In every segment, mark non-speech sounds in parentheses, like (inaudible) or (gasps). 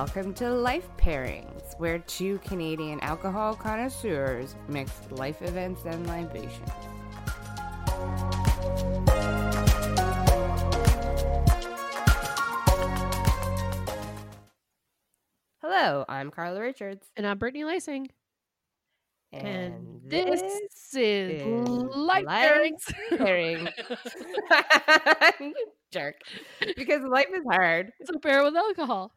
welcome to Life Pairings, where two Canadian alcohol connoisseurs mix life events and libation. Hello, I'm Carla Richards. And I'm Brittany Lacing. And, And, this, is, is Life Life Pairings. Pairings. you (laughs) (laughs) jerk. Because life is hard. it's a pair with alcohol.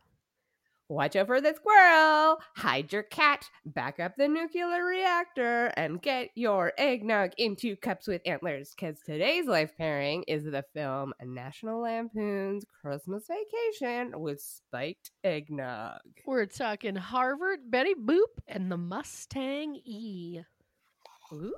Watch out for the squirrel, hide your cat, back up the nuclear reactor, and get your eggnog into cups with antlers. Because today's life pairing is the film National Lampoon's Christmas Vacation with spiked eggnog. We're talking Harvard, Betty Boop, and the Mustang E. Ooh.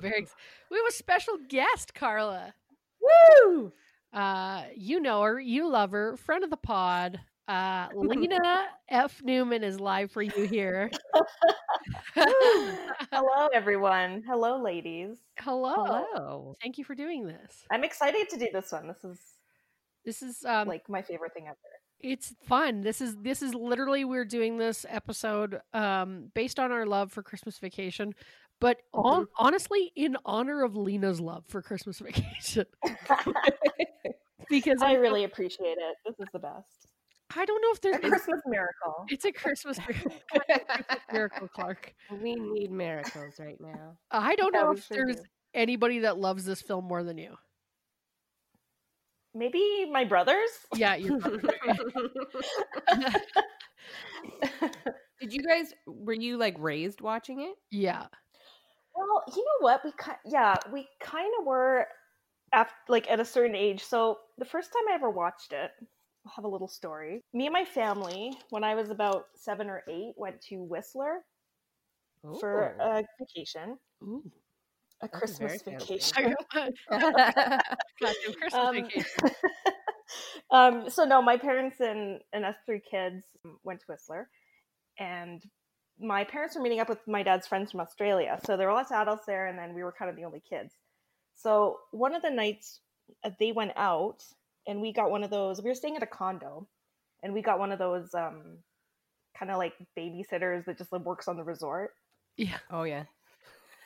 Very we have a special guest, Carla. Woo! Uh, you know her, you love her, friend of the pod. Uh, (laughs) Lena F. Newman is live for you here. (laughs) Hello, (laughs) everyone. Hello, ladies. Hello. Hello. Thank you for doing this. I'm excited to do this one. This is This is um, like my favorite thing ever. It's fun. This is this is literally we're doing this episode um based on our love for Christmas vacation, but on, honestly in honor of Lena's love for Christmas vacation because I I, really appreciate it. This is the best. I don't know if there's A Christmas miracle. it's a Christmas miracle, (laughs) miracle, Clark. we need miracles right now. I don't Yeah, know if sure there's do. anybody that loves this film more than you. Maybe my brothers? Yeah, you're probably. (laughs) (laughs) Did you guys, were you like raised watching it? yeah. well, you know what? We ki- yeah, we kind of were after like at a certain age. So the first time I ever watched it, I'll have a little story. Me and my family, when I was about seven or eight, went to Whistler for a vacation, Ooh. a Christmas vacation. (laughs) Christmas um, vacation. (laughs) um, so no, my parents and, and us three kids went to Whistler, and my parents were meeting up with my dad's friends from Australia. So there were lots of adults there, and then we were kind of the only kids. So one of the nights uh, they went out, and we got one of those. We were staying at a condo, and we got one of those um, kind of like babysitters that just like, works on the resort. Yeah. oh yeah.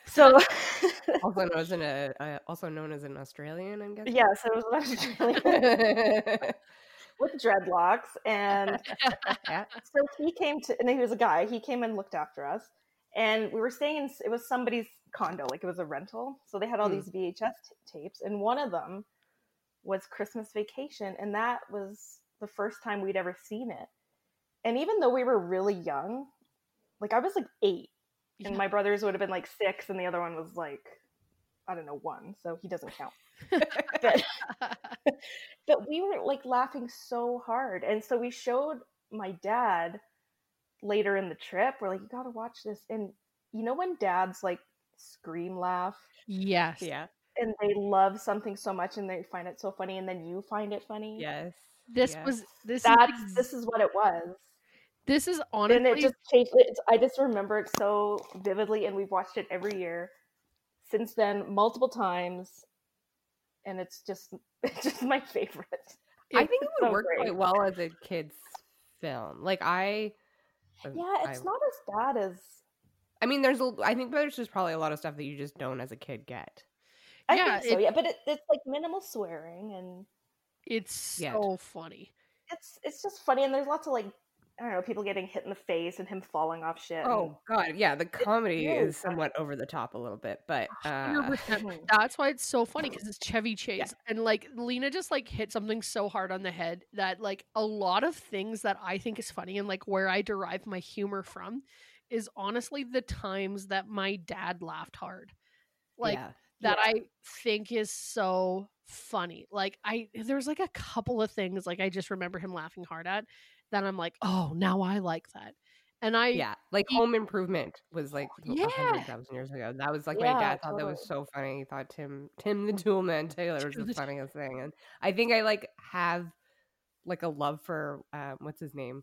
So (laughs) (laughs) Also known as an uh, uh, also known as an Australian, I'm guessing. yeah, so it was an Australian (laughs) with dreadlocks and yeah. so he came to and he was a guy he came and looked after us and we were staying in it was somebody's condo like it was a rental so they had all Hmm. these vhs t- tapes and one of them was christmas vacation and that was the first time we'd ever seen it and even though we were really young like i was like eight and my brothers would have been like six and the other one was like i don't know one so he doesn't count (laughs) but (laughs) (laughs) but we were like laughing so hard and so we showed my dad later in the trip we're like you gotta watch this and you know when dads like scream laugh yes. Yeah. And they love something so much and they find it so funny and then you find it funny Yes. This yes. was this that's is this is what it was this is honestly and it just changed it i just remember it so vividly and we've watched it every year since then multiple times and it's just (laughs) it's just my favorite I think it would so work great. quite well as a kids film. Like I uh, yeah it's I, not as bad as I mean there's a I think there's just probably a lot of stuff that you just don't as a kid get. I Yeah, think so, it- yeah. But it, it's like minimal swearing, and it's Yeah. so funny. it's it's just funny. And there's lots of like I don't know, people getting hit in the face and him falling off shit. Oh god, yeah, the comedy really is somewhat over the top a little bit, but uh 100%. (laughs) That's why it's so funny because it's Chevy Chase and like Lena just like hit something so hard on the head that like a lot of things that I think is funny and like where I derive my humor from is honestly the times that my dad laughed hard. Like yeah. That Yeah. I think is so funny. Like I there's like a couple of things like I just remember him laughing hard at that I'm like, "Oh, now I like that." And I Yeah, like he- Home Improvement was like a Yeah. hundred thousand years ago. That was like my Yeah, dad thought that was so funny. He thought Tim Tim the Toolman Taylor was the the- funniest thing, and I think I like have like a love for um, what's his name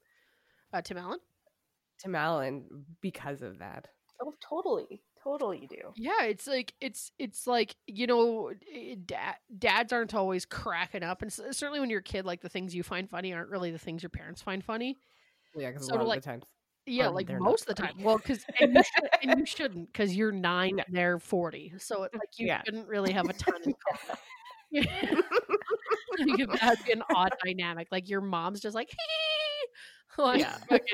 uh, Tim Allen. Tim Allen because of that. oh, totally, totally, do. Yeah, it's like it's it's like you know, dad, dads aren't always cracking up, and certainly when you're a kid, like the things you find funny aren't really the things your parents find funny. Yeah, because So a lot to, of like, the times. Yeah, Um, like most of the time. Well, because and you should and you shouldn't because you're nine No. and they're forty, so it's like you Yeah. shouldn't really have a ton in common. (laughs) (laughs) like, that'd be an odd dynamic. Like your mom's just like, (laughs) (laughs) like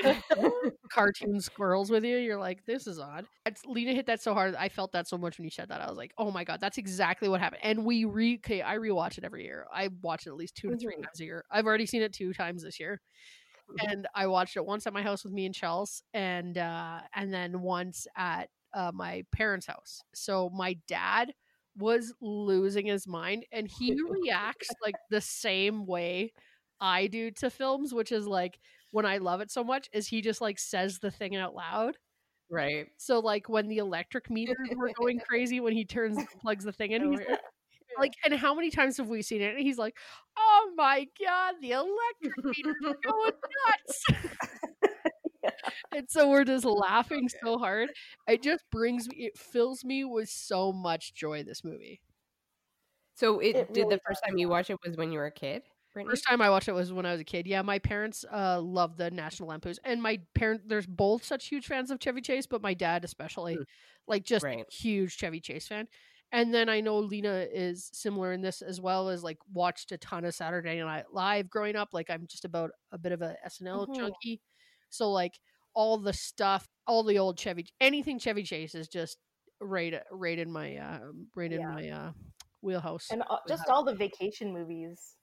Yeah. (laughs) cartoon squirrels with you. You're like, this is odd. It's, Lena hit that so hard. I felt that so much when you said that. I was like, oh my god, that's exactly what happened. And we re okay, I rewatch it every year. I watch it at least two to three times a year. I've already seen it two times this year. And I watched it once at my house with me and Chels, and uh, and then once at uh, my parents' house. So my dad was losing his mind, and he (laughs) reacts like the same way I do to films, which is like when I love it so much, is he just like says the thing out loud. Right. So like when the electric meters were going (laughs) crazy when he turns plugs the thing in, oh, he's like, like, and how many times have we seen it? And he's like, "Oh my god, the electric meters are (laughs) going nuts!" (laughs) and so we're just laughing so hard. It just brings me, it fills me with so much joy. This movie. So it, It did really the first time you watched it was when you were a kid? Brittany? First time I watched it was when I was a kid. Yeah, my parents uh love the National Lampoons, and my parent there's both such huge fans of Chevy Chase, but my dad especially, Mm. like just Right. huge Chevy Chase fan. And then I know Lena is similar in this as well as like watched a ton of Saturday Night Live growing up. Like I'm just about a bit of a SNL Mhm. junkie, so like all the stuff, all the old Chevy, anything Chevy Chase is just right right in my uh right in Yeah. my uh wheelhouse. and uh, just all the vacation movies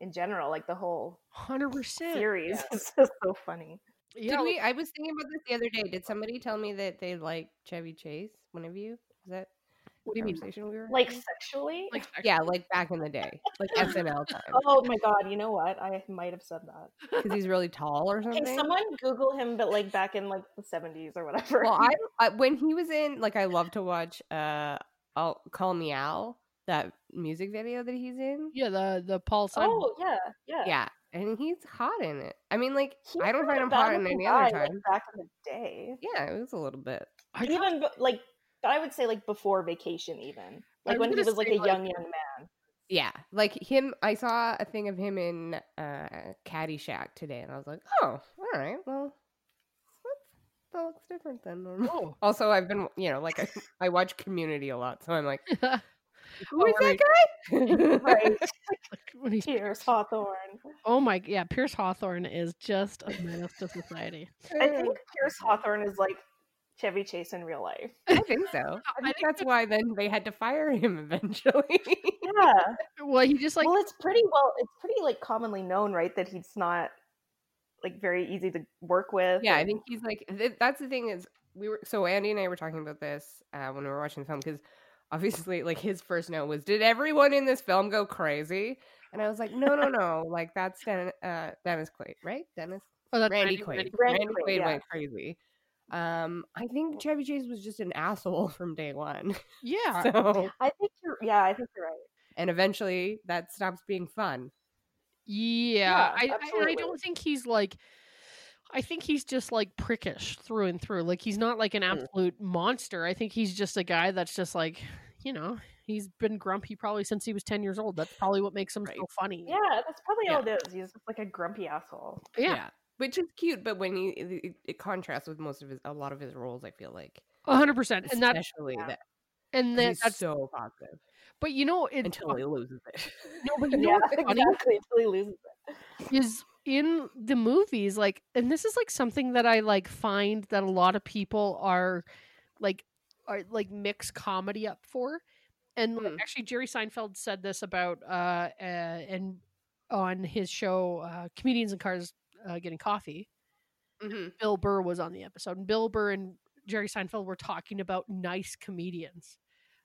in general, like the whole Hundred percent. series is just so funny. Yeah, Did we? I was thinking about this the other day. Did somebody tell me that they like Chevy Chase? One of you? Is that What do you mean? conversation we were Like sexually. like Yeah, like back in the day, like (laughs) SNL time, oh my god, you know what? I might have said that. because he's really tall or Can something. someone Google him, but like back in like the seventies or whatever? Well, I, (laughs) I when he was in like I love to watch uh I'll Call Me Al that music video that he's in. Yeah, the the Paul Simon. oh yeah, yeah. Yeah, and he's hot in it. I mean, like He I don't find him hot in any other like, time. back in the day. Yeah, it was a little bit. I Even like I would say like before vacation, even like when he was like a like- young young man. Yeah, like him. I saw a thing of him in uh Caddyshack today, and I was like, oh, all right, well, that looks different than normal. Oh. Also, I've been, you know, like I, I watch Community a lot, so I'm like, (laughs) who is that guy? (laughs) Right, (laughs) when he's, Pierce Hawthorne. oh my yeah, Pierce Hawthorne is just a menace to society. I think Pierce Hawthorne is like Chevy Chase in real life. (laughs) I think so. I I think think that's why then they had to fire him eventually. Yeah. Well, he just like well, it's pretty well. It's pretty like commonly known, right, that he's not like very easy to work with. yeah, I think he's like th- that's the thing is we were so Andy and I were talking about this uh, when we were watching the film because obviously like his first note was did everyone in this film go crazy and I was like no no no (laughs) like that's Den- uh, Dennis Quaid right Dennis oh, that's Randy Randy- Quaid Randy- Randy Randy Quaid, Quaid yeah. went crazy um I think Chevy Chase was just an asshole (laughs) from day one (laughs) Yeah, so I think you're. Yeah, I think you're right. and eventually that stops being fun yeah. Yeah, I, I I don't think he's like. I think he's just like prickish through and through. Like he's not like an Mm. absolute monster. I think he's just a guy that's just like, you know, he's been grumpy probably since he was ten years old. That's probably what makes him Right. so funny. Yeah, that's probably Yeah. all it is. He's just like a grumpy asshole. yeah, which is cute but when he it, it contrasts with most of his a lot of his roles I feel like a hundred percent. And that especially yeah. that and that he's that's so positive but you know it's until he loses it. no, but (laughs) you know Yeah, what's funny exactly. Until he loses it. is in the movies like and this is like something that i like find that a lot of people are like are like mix comedy up for and like, Hmm. actually jerry seinfeld said this about uh, uh and on his show uh comedians in cars uh, getting coffee Mm-hmm. bill burr was on the episode and bill burr and jerry seinfeld were talking about nice comedians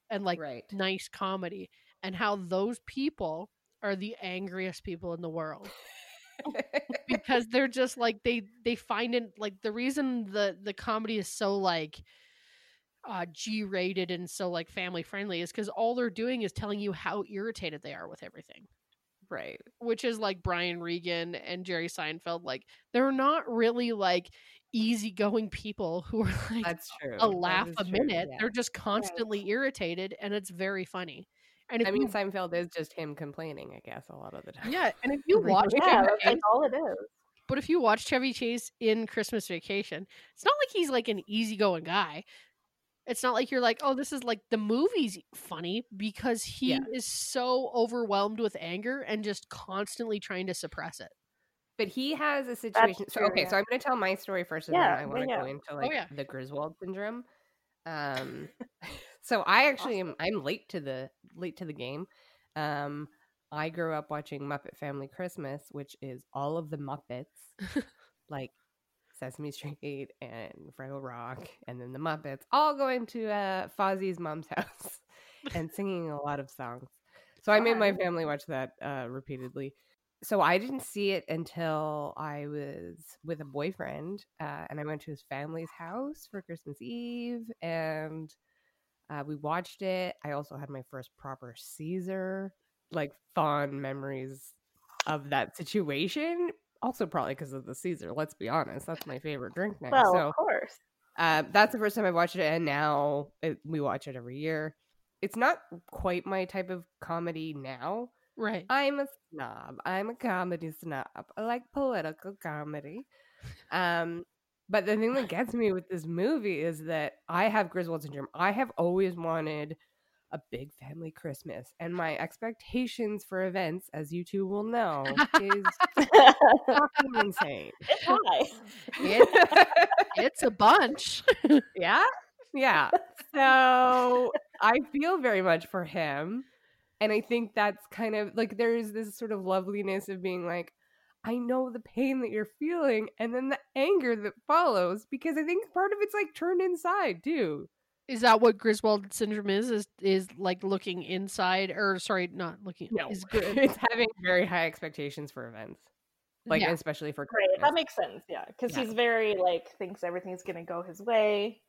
and like right. nice comedy and how those people are the angriest people in the world (laughs) because they're just like they they find it like the reason the the comedy is so like uh G rated and so like family friendly is because all they're doing is telling you how irritated they are with everything. right. Which is like Brian Regan and Jerry Seinfeld. Like they're not really like easygoing people who are (laughs) like That's true. a laugh a true, minute. yeah. They're just constantly irritated and it's very funny. And I mean, you, Seinfeld is just him complaining, I guess, a lot of the time. yeah, and if (laughs) you watch Yeah, Chevy that's all it is. But if you watch Chevy Chase in Christmas Vacation, it's not like he's like an easygoing guy. It's not like you're like, oh, this is like the movie's funny because he Yeah. is so overwhelmed with anger and just constantly trying to suppress it. But he has a situation. So okay, yeah. so I'm going to tell my story first, and Yeah, then I want to yeah, go into like yeah. the Griswold syndrome. Um, (laughs) so I actually am. I'm late to the late to the game. Um, I grew up watching Muppet Family Christmas, which is all of the Muppets, (laughs) like Sesame Street (laughs) and Fraggle Rock, and then the Muppets, all going to uh, Fozzie's mom's (laughs) house and (laughs) singing a lot of songs. So I made my family watch that uh, repeatedly. So I didn't see it until I was with a boyfriend, uh, and I went to his family's house for Christmas Eve, and uh, we watched it. I also had my first proper Caesar, like fond memories of that situation. Also, probably because of the Caesar. Let's be honest, that's my favorite drink now. Well, so of course. uh, that's the first time I've watched it, and now it, we watch it every year. It's not quite my type of comedy now. Right. I'm a snob. I'm a comedy snob. I like political comedy. Um, but the thing that gets me with this movie is that I have Griswold syndrome. I have always wanted a big family Christmas, and my expectations for events, as you two will know, is fucking (laughs) insane. it's high. (laughs) it's a bunch. (laughs) yeah yeah so i feel very much for him and i think that's kind of like there's this sort of loveliness of being like i know the pain that you're feeling and then the anger that follows because i think part of it's like turned inside too Is that what Griswold syndrome is? Is is like looking inside, or sorry, not looking. Is (laughs) good. it's having very high expectations for events like Yeah. especially for Right, that makes sense. Yeah, because Yeah. he's very like thinks everything's gonna go his way.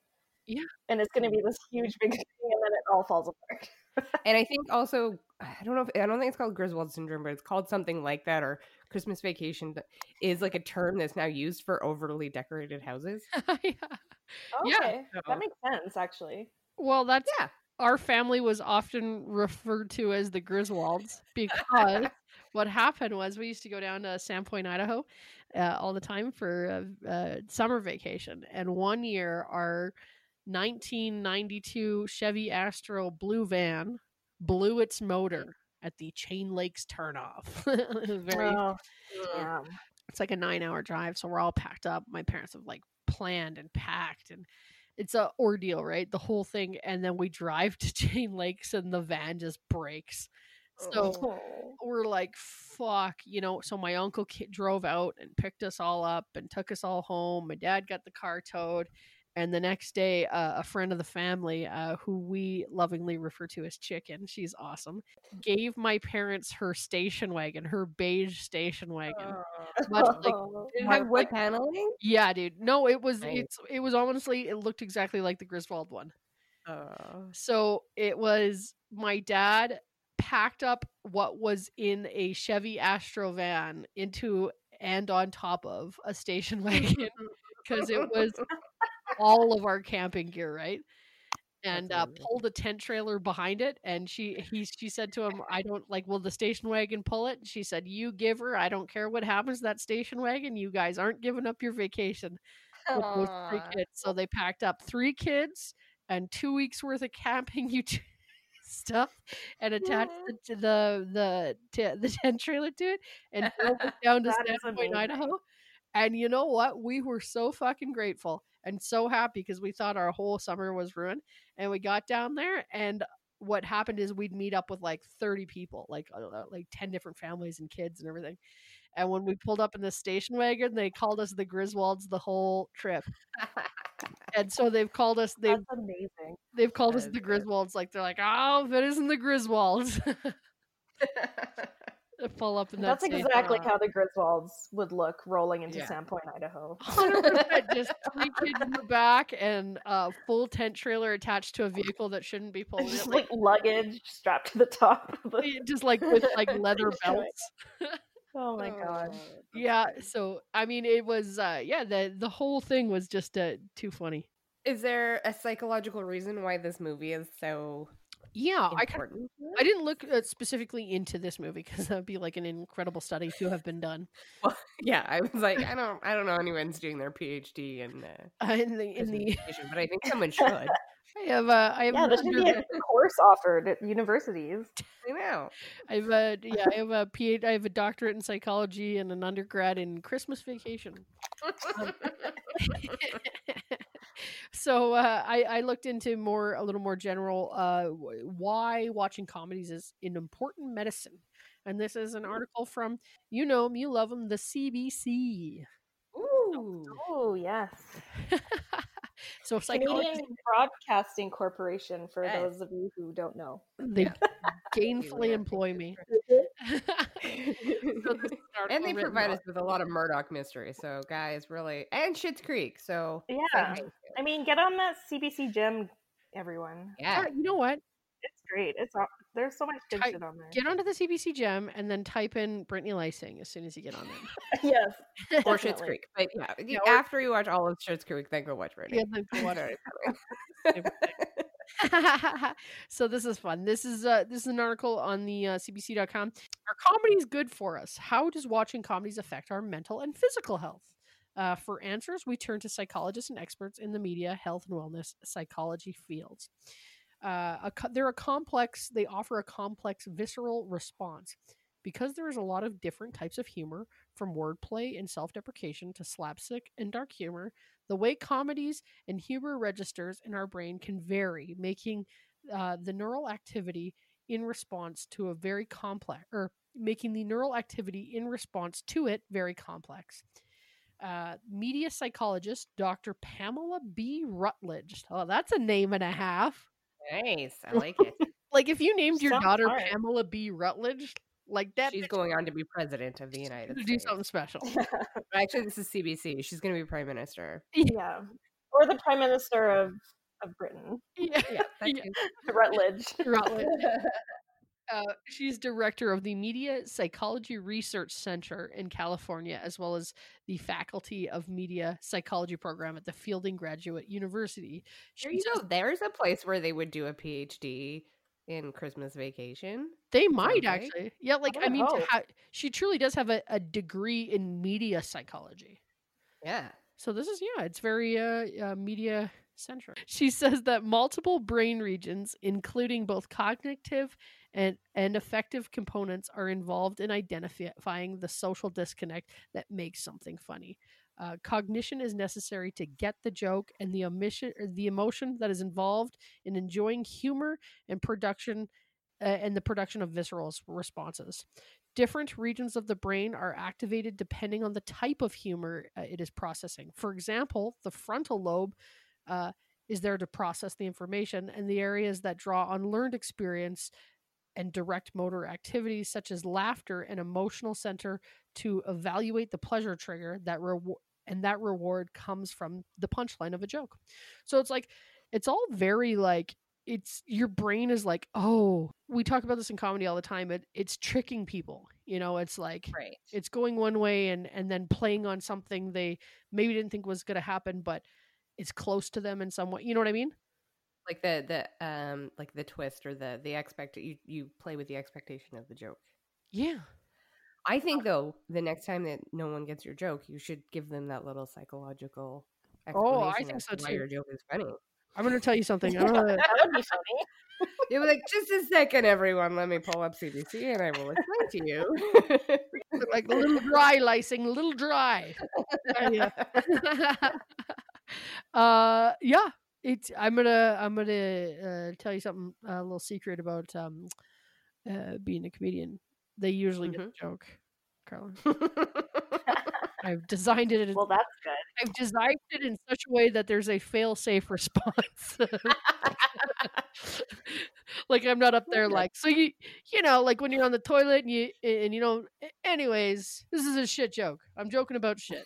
Yeah. and it's gonna be this huge big (laughs) thing, and then it all falls apart. (laughs) And I think also, I don't know if I don't think it's called Griswold syndrome, but it's called something like that, or Christmas vacation is like a term that's now used for overly decorated houses. (laughs) yeah. Yeah. Okay, So- that makes sense actually. Well, that's Yeah. our family was often referred to as the Griswolds because (laughs) what happened was we used to go down to Sandpoint, Idaho, uh, all the time for uh, uh, summer vacation, and one year our 1992 Chevy Astro blue van blew its motor at the Chain Lakes turnoff. (laughs) Very Oh, yeah. it's like a nine hour drive so we're all packed up my parents have like planned and packed and it's a ordeal right the whole thing and then we drive (laughs) to chain lakes and the van just breaks so Oh. we're like fuck you know so my uncle drove out and picked us all up and took us all home my dad got the car towed and the next day uh, a friend of the family uh, who we lovingly refer to as chicken she's awesome gave my parents her station wagon her beige station wagon much like Did (laughs) it have wood like- paneling? yeah dude no it was Nice. it's it was honestly it looked exactly like the griswold one Oh. so it was my dad packed up what was in a Chevy Astro van into and on top of a station (laughs) wagon because it was (laughs) all of our camping gear, right? And uh, pulled a tent trailer behind it, and she he she said to him, "I don't like. Will the station wagon pull it?" She said, "You give her. I don't care what happens. to That station wagon. You guys aren't giving up your vacation." with those three kids. So they packed up three kids and two weeks worth of camping (laughs) ut- stuff and attached Yeah. the the the, the tent trailer to it and drove it (laughs) down to Sandpoint. Idaho. And you know what? We were so fucking grateful and so happy because we thought our whole summer was ruined. And we got down there and what happened is we'd meet up with like 30 people, like know, like 10 different families and kids and everything. And when we pulled up in the station wagon, they called us the Griswolds the whole trip. And so they've called us they've That's amazing. they've called us the is good. Griswolds. Like they're like, oh, if it isn't the Griswolds. (laughs) (laughs) Pull up in that That's exactly uh, how the Griswolds would look rolling into Yeah. Sandpoint, Idaho. (laughs) 100% just three kids in the back and a full tent trailer attached to a vehicle that shouldn't be pulled. Just in, like luggage strapped to the top. the- just like with like (laughs) leather belts. Oh my god. Yeah, so I mean, it was uh yeah the the whole thing was just uh, too funny. Is there a psychological reason why this movie is so Yeah, I important. to I didn't look uh, specifically into this movie because that would be like an incredible study to have been done Well, (laughs) yeah, I was like, I don't, I don't know anyone's doing their PhD in uh, (laughs) uh, in the in the. But I think someone should. (laughs) I have uh, I have Yeah, there should be a course offered at universities. I know. I have a yeah I have a PhD I have a doctorate in psychology and an undergrad in Christmas vacation. (laughs) so uh, I, I looked into more a little more general uh, why watching comedies is an important medicine. And this is an article from you know 'em, you love them the cbc Ooh. Oh yes, (laughs) so psychologists Canadian Broadcasting Corporation. For Yes. those of you who don't know. they (laughs) gainfully employ me So this is an and they provide us with a lot of Murdoch mystery. So, guys, really, and Schitt's Creek. So, Yeah. I mean, get on that CBC Gem, everyone. yeah, Yeah, you know what It's great. It's aw- there's so much good Type- shit on there. get onto the cbc gem and then type in brittany lysing as soon as you get on there (laughs) yes. or Schitt's. Creek. But yeah, Yeah, or- after you watch all of Schitt's Creek, then go watch Brittany. Yeah, then go watch (laughs) (laughs) so this is fun. This is uh this is an article on the uh, cbc.com. Are comedies good for us? How does watching comedies affect our mental and physical health? Uh, for answers, we turn to psychologists and experts in the media, health and wellness, psychology fields. Uh, a, they're a complex. They offer a complex visceral response because there is a lot of different types of humor, from wordplay and self-deprecation to slapstick and dark humor. The way comedies and humor registers in our brain can vary, making uh, the neural activity in response to a very complex, or making the neural activity in response to it very complex. Uh, media psychologist Dr. Pamela B. Rutledge. Oh, that's a name and a half. Nice. I like it. (laughs) Like if you named your Sounds daughter hard. Pamela B. Rutledge, like that, She's bitch going on to be president of the United to do something special. (laughs) Actually, this is CBC. She's going to be prime minister. (laughs) yeah. Or the Prime Minister of, of Britain, yeah, Yeah, Yeah. Rutledge. Rutledge. Uh, she's director of the Media Psychology Research Center in California, as well as the Faculty of Media Psychology program at the Fielding Graduate University. There you go. There's a place where they would do a PhD in Christmas vacation. they might actually, yeah. Like I would mean, to ha- she truly does have a, a degree in media psychology. Yeah. So this is yeah, it's very uh, uh media centric. She says that multiple brain regions, including both cognitive and and affective components, are involved in identifying the social disconnect that makes something funny. Uh, cognition is necessary to get the joke and the omission, the emotion that is involved in enjoying humor and production, uh, and the production of visceral responses. Different regions of the brain are activated depending on the type of humor uh, it is processing. For example, the frontal lobe uh, is there to process the information, and the areas that draw on learned experience and direct motor activities, such as laughter and emotional center, to evaluate the pleasure trigger that reward. And that reward comes from the punchline of a joke. So it's like, it's all very like it's your brain is like, oh, we talk about this in comedy all the time. It it's tricking people. You know, it's like Right. it's going one way and and then playing on something they maybe didn't think was going to happen, but it's close to them in some way. You know what I mean? Like the the um like the twist or the the expect you you play with the expectation of the joke. Yeah. I think though the next time that no one gets your joke, you should give them that little psychological. Oh, I think so too. your joke is funny. I'm going to tell you something. That would be funny. You'll be like, just a second, everyone. Let me pull up CBC and I will explain to you. (laughs) like a little dry lysing, a little dry. (laughs) (laughs) Uh, yeah. Uh it's i'm gonna i'm gonna uh, tell you something a little secret about um uh being a comedian. They usually get the joke carla (laughs) i've designed it in, Well, that's good. i've designed it in such a way that there's a fail safe response. (laughs) Like i'm not up there (laughs) like so you you know like when you're on the toilet and you and you know anyways this is a shit joke. I'm joking about shit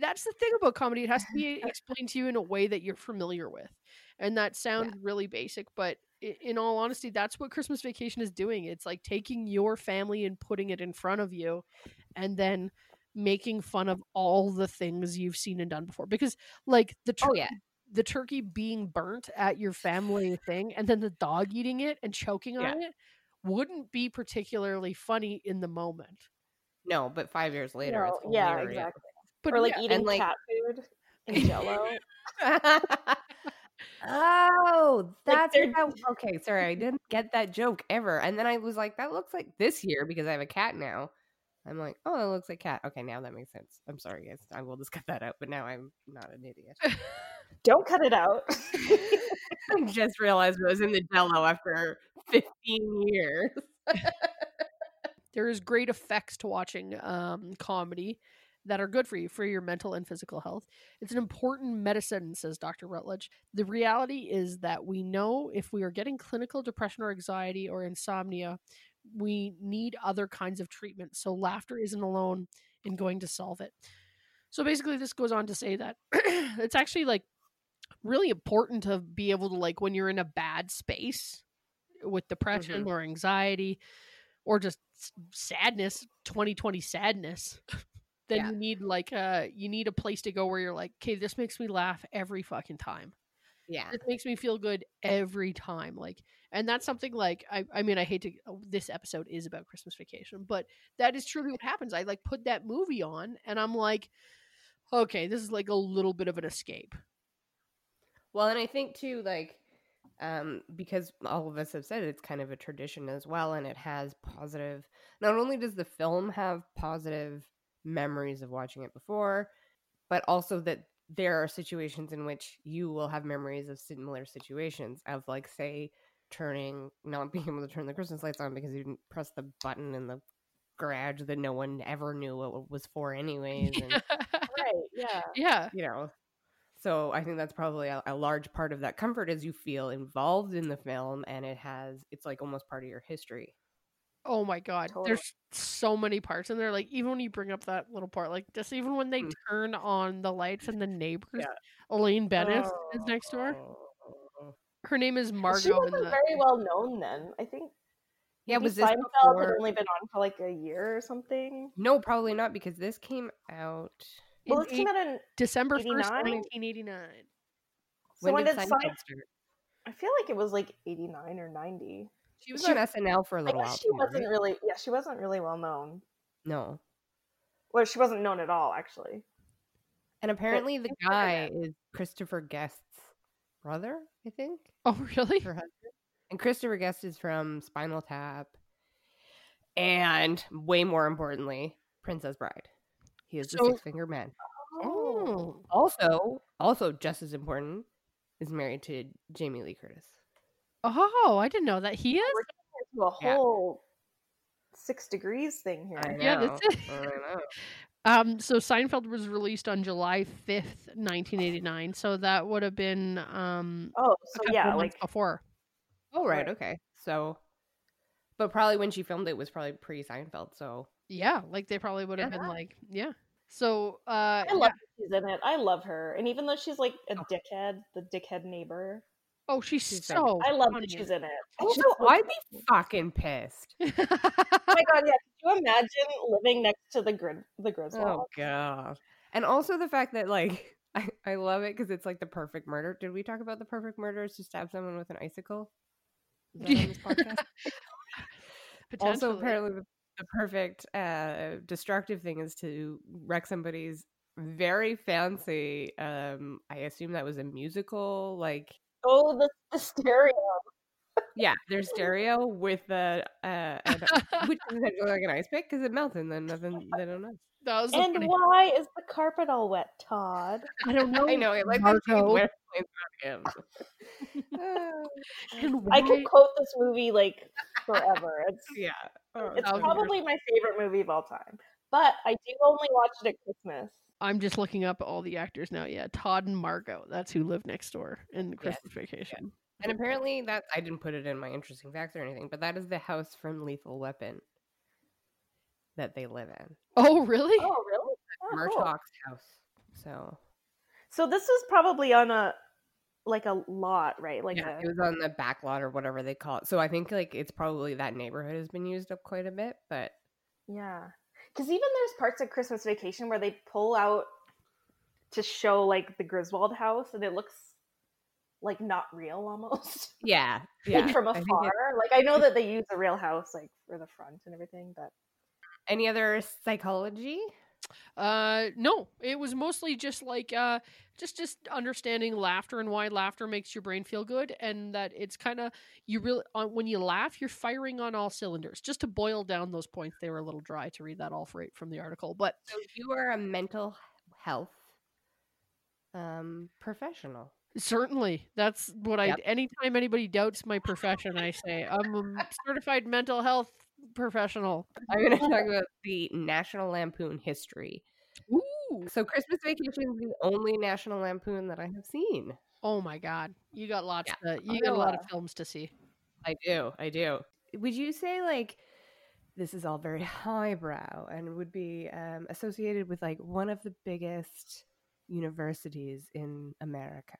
that's the thing about comedy it has to be (laughs) explained to you in a way that you're familiar with and that sounds really basic but in all honesty that's what christmas vacation is doing it's like taking your family and putting it in front of you and then making fun of all the things you've seen and done before because like the oh yeah, the turkey being burnt at your family thing and then the dog eating it and choking Yeah. on it wouldn't be particularly funny in the moment. No, but five years later, No, yeah, exactly. But or like yeah, eating and, like- cat food in Jello. (laughs) oh, that's they're- how, okay. Sorry, I didn't get that joke ever. And then I was like, that looks like this year because I have a cat now. I'm like, oh, that looks like cat. Okay, now that makes sense. I'm sorry, guys. I will just cut that out. But now I'm not an idiot. (laughs) Don't cut it out. (laughs) I just realized it was in the Jello after 15 years. there is great effects to watching um, comedy that are good for you for your mental and physical health. It's an important medicine, says Dr. Rutledge. The reality is that we know if we are getting clinical depression or anxiety or insomnia, we need other kinds of treatment. So laughter isn't alone in going to solve it. So basically, this goes on to say that (clears throat) it's actually like really important to be able to like when you're in a bad space with depression mm-hmm. or anxiety or just sadness 2020 sadness (laughs) then Yeah. you need like uh you need a place to go where you're like okay this makes me laugh every fucking time Yeah. it makes me feel good every time like and that's something like i i mean i hate to oh, this episode is about christmas vacation but that is truly what happens i like put that movie on and i'm like okay this is like a little bit of an escape Well, and I think too, like, um, because all of us have said it's kind of a tradition as well, and it has positive. Not only does the film have positive memories of watching it before, but also that there are situations in which you will have memories of similar situations of, like, say, turning, not (laughs) being able to turn the Christmas lights on because you didn't press the button in the garage that no one ever knew what it was for, anyways, (laughs) and right. Yeah. yeah you know so i think that's probably a, a large part of that comfort is you feel involved in the film and it has it's like almost part of your history Oh my god, Totally. there's so many parts in there. Like even when you bring up that little part, like just even when they Mm. turn on the lights and the neighbors, Yeah. Elaine Bennett is next door. Oh. Her name is she Margot. in wasn't the, very well known then. I think. Yeah, was this Seinfeld had only been on for like a year or something? no probably not because this came out Well, this came out in. December first, nineteen eighty nine. So when, did Seinfeld Seinfeld? start? I feel like it was like eighty nine or ninety. She was She- on snl for a little guess while she too, wasn't right? really. Yeah, she wasn't really well known. no Well, she wasn't known at all, actually. and apparently the guy is christopher guest's brother i think Oh really? her husband. And Christopher Guest is from Spinal Tap. And way more importantly, Princess Bride. He is the So- six finger man. Oh. oh, Also, also just as important, is married to Jamie Lee Curtis. Oh, I didn't know that he is. To a Yeah. whole six degrees thing here. I know. Yeah, that's (laughs) it. I know. Um, so Seinfeld was released on July fifth, nineteen eighty nine. So that would have been um Oh, so couple yeah, like before. Oh right, Right. okay. So but probably when she filmed it was probably pre Seinfeld, so Yeah, like they probably would have Yeah. been like, yeah. So uh I love that she's in it. I love her, and even though she's like a Oh. dickhead, the dickhead neighbor, Oh, she's, She's so. I love funny. that she's in it. also, She's I'd be fucking pissed. (laughs) Oh my god, yeah. Could you imagine living next to the grid the Griswold? Oh god. And also the fact that like (laughs) I, I love it because it's like the perfect murder. Did we talk about the perfect murder is to stab someone with an icicle? Is that on this podcast? (laughs) also apparently the, the perfect uh destructive thing is to wreck somebody's very fancy um I assume that was a musical like Oh, the, the stereo. yeah, their stereo with the uh an, (laughs) which is essentially like an ice pick because it melts and then nothing they don't know. that was And funny. why is the carpet all wet, Todd? I don't know. (laughs) I know it like that Margot. where him. I why- could quote this movie like forever. It's yeah. Oh, it's probably my favorite movie of all time. But I do only watch it at Christmas. I'm just looking up all the actors now. Yeah, Todd and Margot. That's who live next door in Yes. Christmas Vacation. And apparently that I didn't put it in my interesting facts or anything, but that is the house from Lethal Weapon that they live in. Oh, really? Oh, really? Oh, cool. Murtaugh's house. So So this was probably on a like a lot, right? Like yeah, a it was on the back lot or whatever they call it. So I think like it's probably that neighborhood has been used up quite a bit, but yeah. Because even there's parts of Christmas Vacation where they pull out to show like the Griswold house, and it looks like not real almost. (laughs) Yeah, like yeah. from I afar. it- Like I know that they use a real house like for the front and everything, but any other psychology? Uh, no, it was mostly just like uh, just just understanding laughter and why laughter makes your brain feel good, and that it's kind of you really uh, when you laugh, you're firing on all cylinders. Just to boil down those points, they were a little dry to read that all for from the article, but So you are a mental health um professional. certainly that's what Yep. I. Anytime anybody doubts my profession, I say I'm a certified mental health professional. I'm going to talk about the National Lampoon history. Ooh, So Christmas Vacation is the only National Lampoon that I have seen. oh my God, you got lots. Yeah. To, you got a lot of films to see. I do. I do. Would you say like this is all very highbrow and would be um, associated with like one of the biggest universities in America,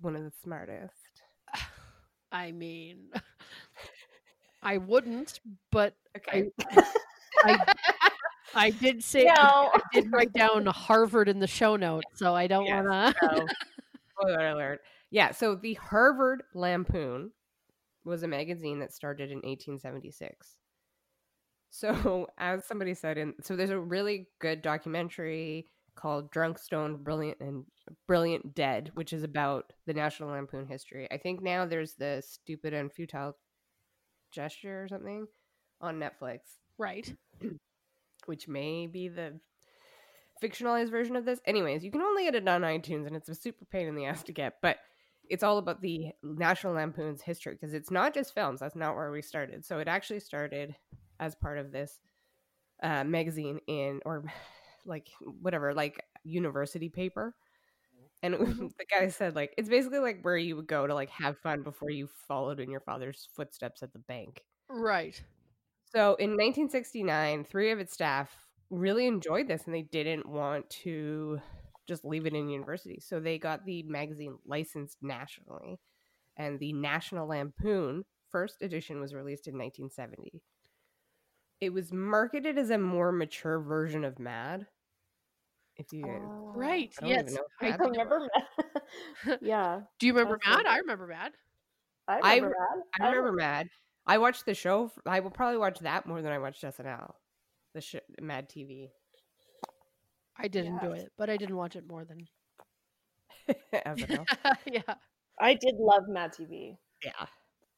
one of the smartest? (sighs) I mean, (laughs) I wouldn't, but Okay. (laughs) I I did say No. I did write down Harvard in the show notes, so I don't Yes. want to. Alert. Yeah, so the Harvard Lampoon was a magazine that started in 1876. So, (laughs) as somebody said, in so there's a really good documentary called Drunk Stoned Brilliant and Brilliant Dead, which is about the National Lampoon history. I think now there's the Stupid and Futile Gesture or something on Netflix Right. (clears throat) which may be the fictionalized version of this. Anyways, you can only get it on iTunes, and it's a super pain in the ass to get. But it's all about the National Lampoon's history because it's not just films. That's not where we started. So it actually started as part of this uh, magazine in or (sighs) like whatever, like university paper. And (laughs) mm-hmm. the guy said like it's basically like where you would go to like have fun before you followed in your father's footsteps at the bank. Right. So in 1969, three of its staff really enjoyed this and they didn't want to just leave it in university. So they got the magazine licensed nationally. And the National Lampoon first edition was released in 1970. It was marketed as a more mature version of Mad. If you Oh. Right. I Yes. I if I Mad- remember (laughs) yeah, Do you remember Mad? right. I remember Mad. I I remember re- Mad. I remember Mad. I watched the show. I will probably watch that more than I watched SNL, the sh- Mad TV. I did Yeah. enjoy it, but I didn't watch it more than. (laughs) SNL. (laughs) yeah. I did love Mad TV. Yeah.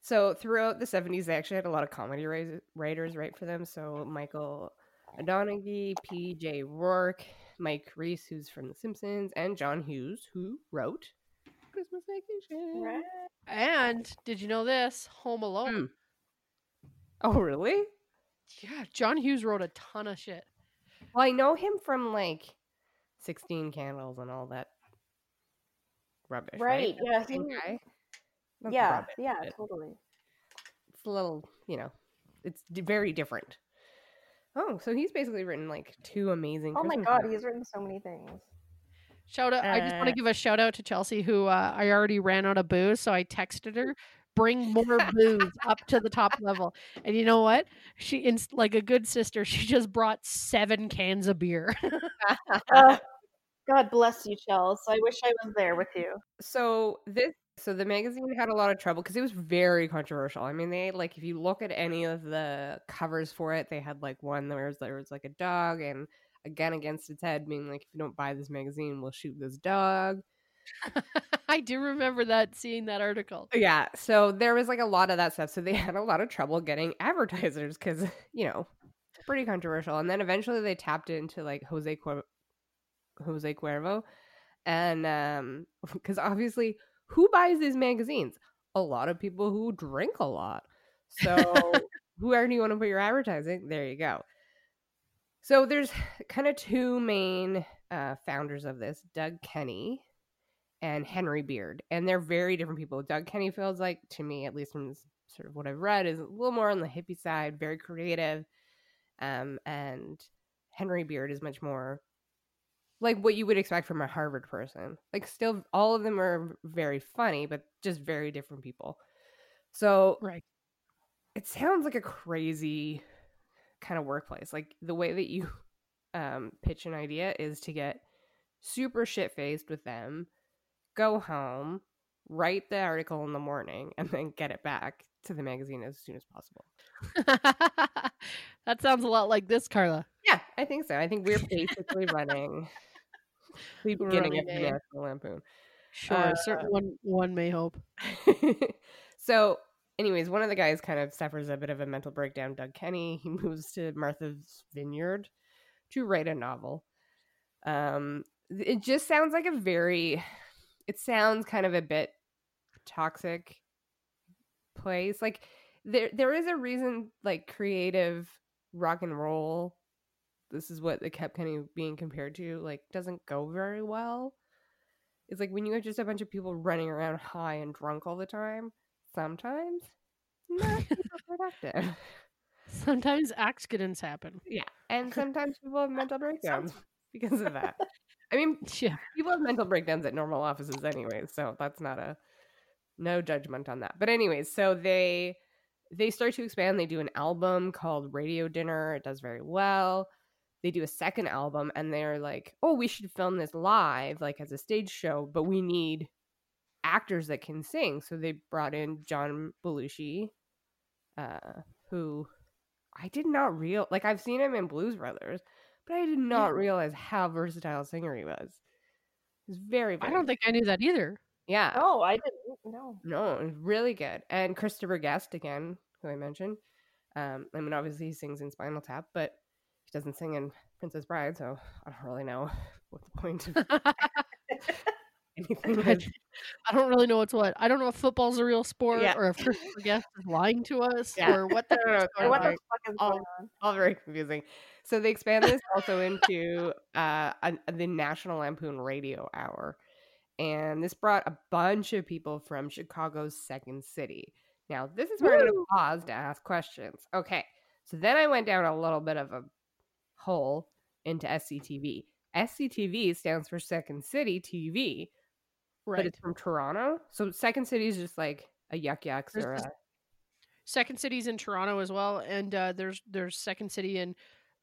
So throughout the 70s, they actually had a lot of comedy writers write for them. So Michael Donaghy, P.J. O'Rourke, Mike Reiss, who's from The Simpsons, and John Hughes, who wrote Christmas Vacation. Right. And did you know this? Home Alone. Hmm. Oh, really? Yeah, John Hughes wrote a ton of shit. Well, I know him from like 16 Candles and all that rubbish. Right, Right. yeah, That's he- guy. Yeah, rubbish, yeah, totally. It's a little, you know, it's very different. Oh, so he's basically written like two amazing. Oh my Christmas god, movies. he's written so many things. Shout out! I just want Uh, to give a shout out to Chelsea, who uh, I already ran out of booze, so I texted her, "Bring more (laughs) booze up to the top level." And you know what? She, in, like a good sister, she just brought seven cans of beer. (laughs) Uh, (laughs) God bless you, Chelsea. I wish I was there with you. so this so the magazine had a lot of trouble because it was very controversial i mean they like if you look at any of the covers for it they had like one where was, there was like a dog and a gun against its head being like if you don't buy this magazine we'll shoot this dog (laughs) I do remember that seeing that article. yeah so there was like a lot of that stuff so they (laughs) had a lot of trouble getting advertisers because (laughs) you know it's pretty controversial and then eventually they tapped into like jose Cuer- jose cuervo and um because obviously who buys these magazines? A lot of people who drink a lot. So (laughs) whoever you want to put your advertising there you go. So there's kind of two main uh, founders of this doug kenney and henry beard and they're very different people. Doug kenney feels like to me at least from sort of what i've read is a little more on the hippie side very creative um, and henry beard is much more like what you would expect from a Harvard person. Like, still, all of them are very funny, but just very different people. So, Right. it sounds like a crazy kind of workplace. Like, the way that you um, pitch an idea is to get super shit faced with them, go home, write the article in the morning, and then get it back to the magazine as soon as possible. (laughs) that sounds a lot like this, Carla. Yeah, I think so. I think we're basically (laughs) running the beginning of the a- National Lampoon. Sure, Uh, certain one one may hope. (laughs) so, anyways, one of the guys kind of suffers a bit of a mental breakdown. Doug Kenney. He (laughs) moves to Martha's Vineyard to write a novel. Um, it just sounds like a very. It sounds kind of a bit toxic place. Like there, there is a reason. Like creative rock and roll. This is what it kept kind of being compared to. Like doesn't go very well. It's like when you have just a bunch of people running around high and drunk all the time, sometimes not (laughs) productive. Sometimes accidents happen. Yeah. And sometimes people have mental (laughs) breakdowns (laughs) because of that. I mean, Yeah. people have mental breakdowns at normal offices anyway, so that's not a no judgment on that. But anyways, so they they start to expand. They do an album called Radio Dinner. It does very well. They do a second album and they're like, "Oh, we should film this live like as a stage show, but we need actors that can sing." So they brought in John Belushi uh who I did not real like I've seen him in Blues Brothers, but I did not realize how versatile a singer he was. He's very, very I don't think I knew that either. yeah. Oh, I didn't know. No, it really good. And Christopher Guest again, who I mentioned. Um, I mean, obviously he sings in Spinal Tap, but doesn't sing in Princess Bride, so I don't really know (laughs) what the point of (laughs) anything is. I don't really know what's what. I don't know if football's a real sport Yeah. or if Christopher Guest is lying to us Yeah. or what the (laughs) Or What the fuck is all- going on? all very confusing. So they expand this also into uh, a, the National Lampoon Radio Hour, and this brought a bunch of people from Chicago's Second City. Now, this is where I'm going to pause to ask questions. Okay, so then I went down a little bit of a hole into SCTV. SCTV stands for Second City TV, but Right. it's from Toronto. So Second City is just like a yuck yucks or a, Second City's in Toronto as well, and uh, there's there's Second City in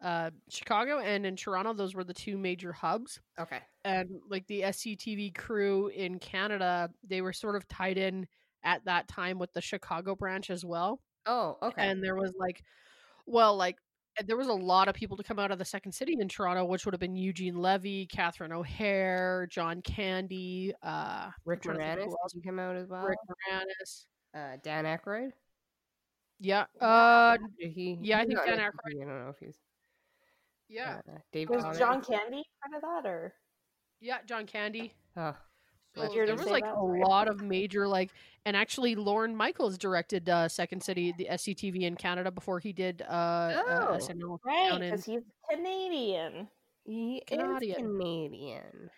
uh, Chicago and in Toronto. Those were the two major hubs. okay. and like the SCTV crew in Canada, they were sort of tied in at that time with the Chicago branch as well. Oh, okay. And there was like, well, like there was a lot of people to come out of the second city in Toronto, which would have been Eugene Levy, Catherine O'Hara, John Candy, uh, Rick trying to Moranis who else. did he come out as well? Rick Moranis. Uh, Dan Aykroyd. Yeah. Uh, he? yeah, I think Dan in Aykroyd- I don't know if he's. yeah. Uh, Dave. Was Connor. John Candy part of that, or Yeah. John Candy. Oh, So there was like a lot of major like, and actually Lorne Michaels directed uh, Second City, the SCTV in Canada before he did uh, uh, Oh. SNL right? Because he's Canadian. he Canadian. is Canadian.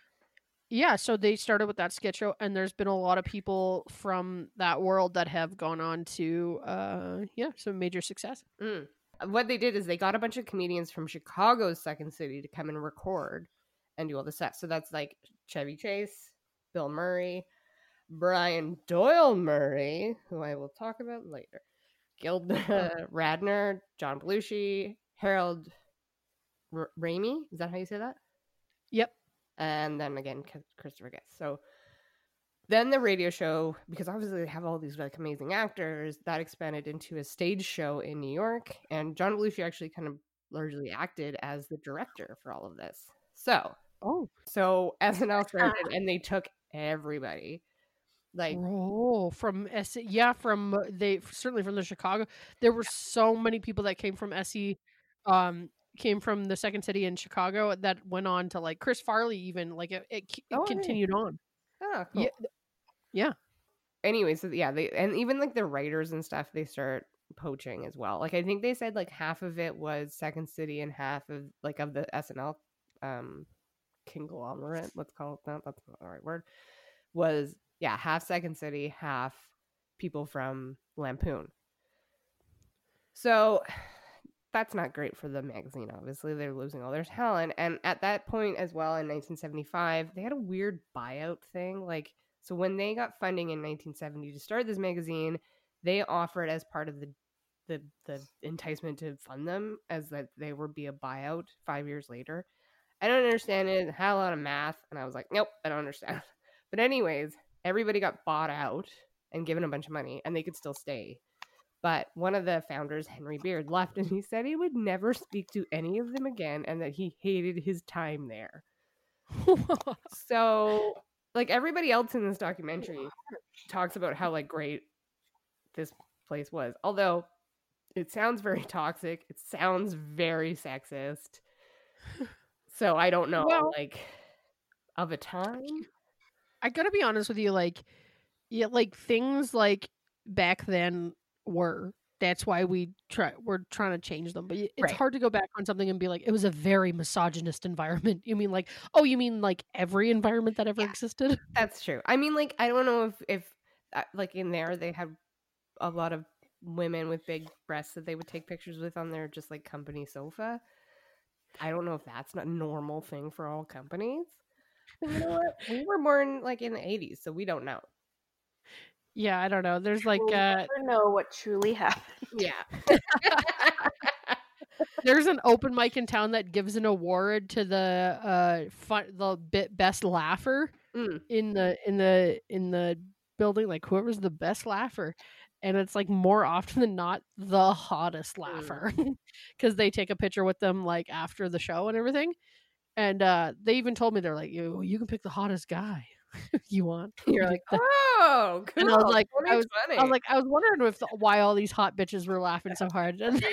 Yeah, so they started with that sketch show, and there's been a lot of people from that world that have gone on to, uh, yeah, some major success. Mm. What they did is they got a bunch of comedians from Chicago's Second City to come and record and do all the sets. So that's like Chevy Chase, Bill Murray, Brian Doyle Murray, who I will talk about later, Gil uh, (laughs) Radner, John Belushi, Harold R- Ramey. Is that how you say that? Yep. and then again Christopher Guest. So then the radio show, because obviously they have all these like amazing actors, that expanded into a stage show in New York, and John Belushi actually kind of largely acted as the director for all of this. So, Oh, so SNL started, and they took everybody, like oh, from S, yeah, from uh, they certainly from the Chicago. There were so many people that came from SE, um, came from the Second City in Chicago that went on to like Chris Farley, even like it, it, it Oh, continued on. oh, cool. Yeah, yeah. Anyway, so yeah, they and even like the writers and stuff, they start poaching as well. Like I think they said like half of it was Second City and half of like of the SNL um conglomerate, let's call it that. That's not the right word. Was yeah, half Second City, half people from Lampoon. So that's not great for the magazine, obviously. They're losing all their talent. And at that point as well in 1975, they had a weird buyout thing. Like, so when they got funding in 1970 to start this magazine, they offered as part of the the the enticement to fund them as that they would be a buyout five years later. I don't understand it. Had a lot of math, and I was like, nope, I don't understand. (laughs) But anyways, everybody got bought out and given a bunch of money, and they could still stay. But one of the founders, Henry Beard, left and he said he would never speak to any of them again and that he hated his time there. (laughs) So, like everybody else in this documentary (laughs) talks about how like great this place was. Although it sounds very toxic, it sounds very sexist. So I don't know Well- like of a time. I gotta be honest with you, like, yeah, like things like back then were. That's why we try. We're trying to change them, but it's Right. hard to go back on something and be like, it was a very misogynist environment. (laughs) You mean like, oh, you mean like every environment that ever Yeah. existed? That's true. I mean, like, I don't know if if uh, like in there they had a lot of women with big breasts that they would take pictures with on their just like company sofa. I don't know if that's not a normal thing for all companies. You know (laughs) what? We were born like in the eighties, so we don't know. Yeah, I don't know. There's like, we'll uh, never know what truly happened. Yeah. (laughs) there's an open mic in town that gives an award to the uh fun, the bit best laugher Mm. in the in the in the building like whoever's the best laugher and it's like more often than not the hottest Mm. laugher (laughs) because they take a picture with them like after the show and everything and uh they even told me they're like you you can pick the hottest guy (laughs) you want You're like, oh, cool. And I was like- I makes I was like I was wondering if the, why all these hot bitches were laughing so hard and (laughs)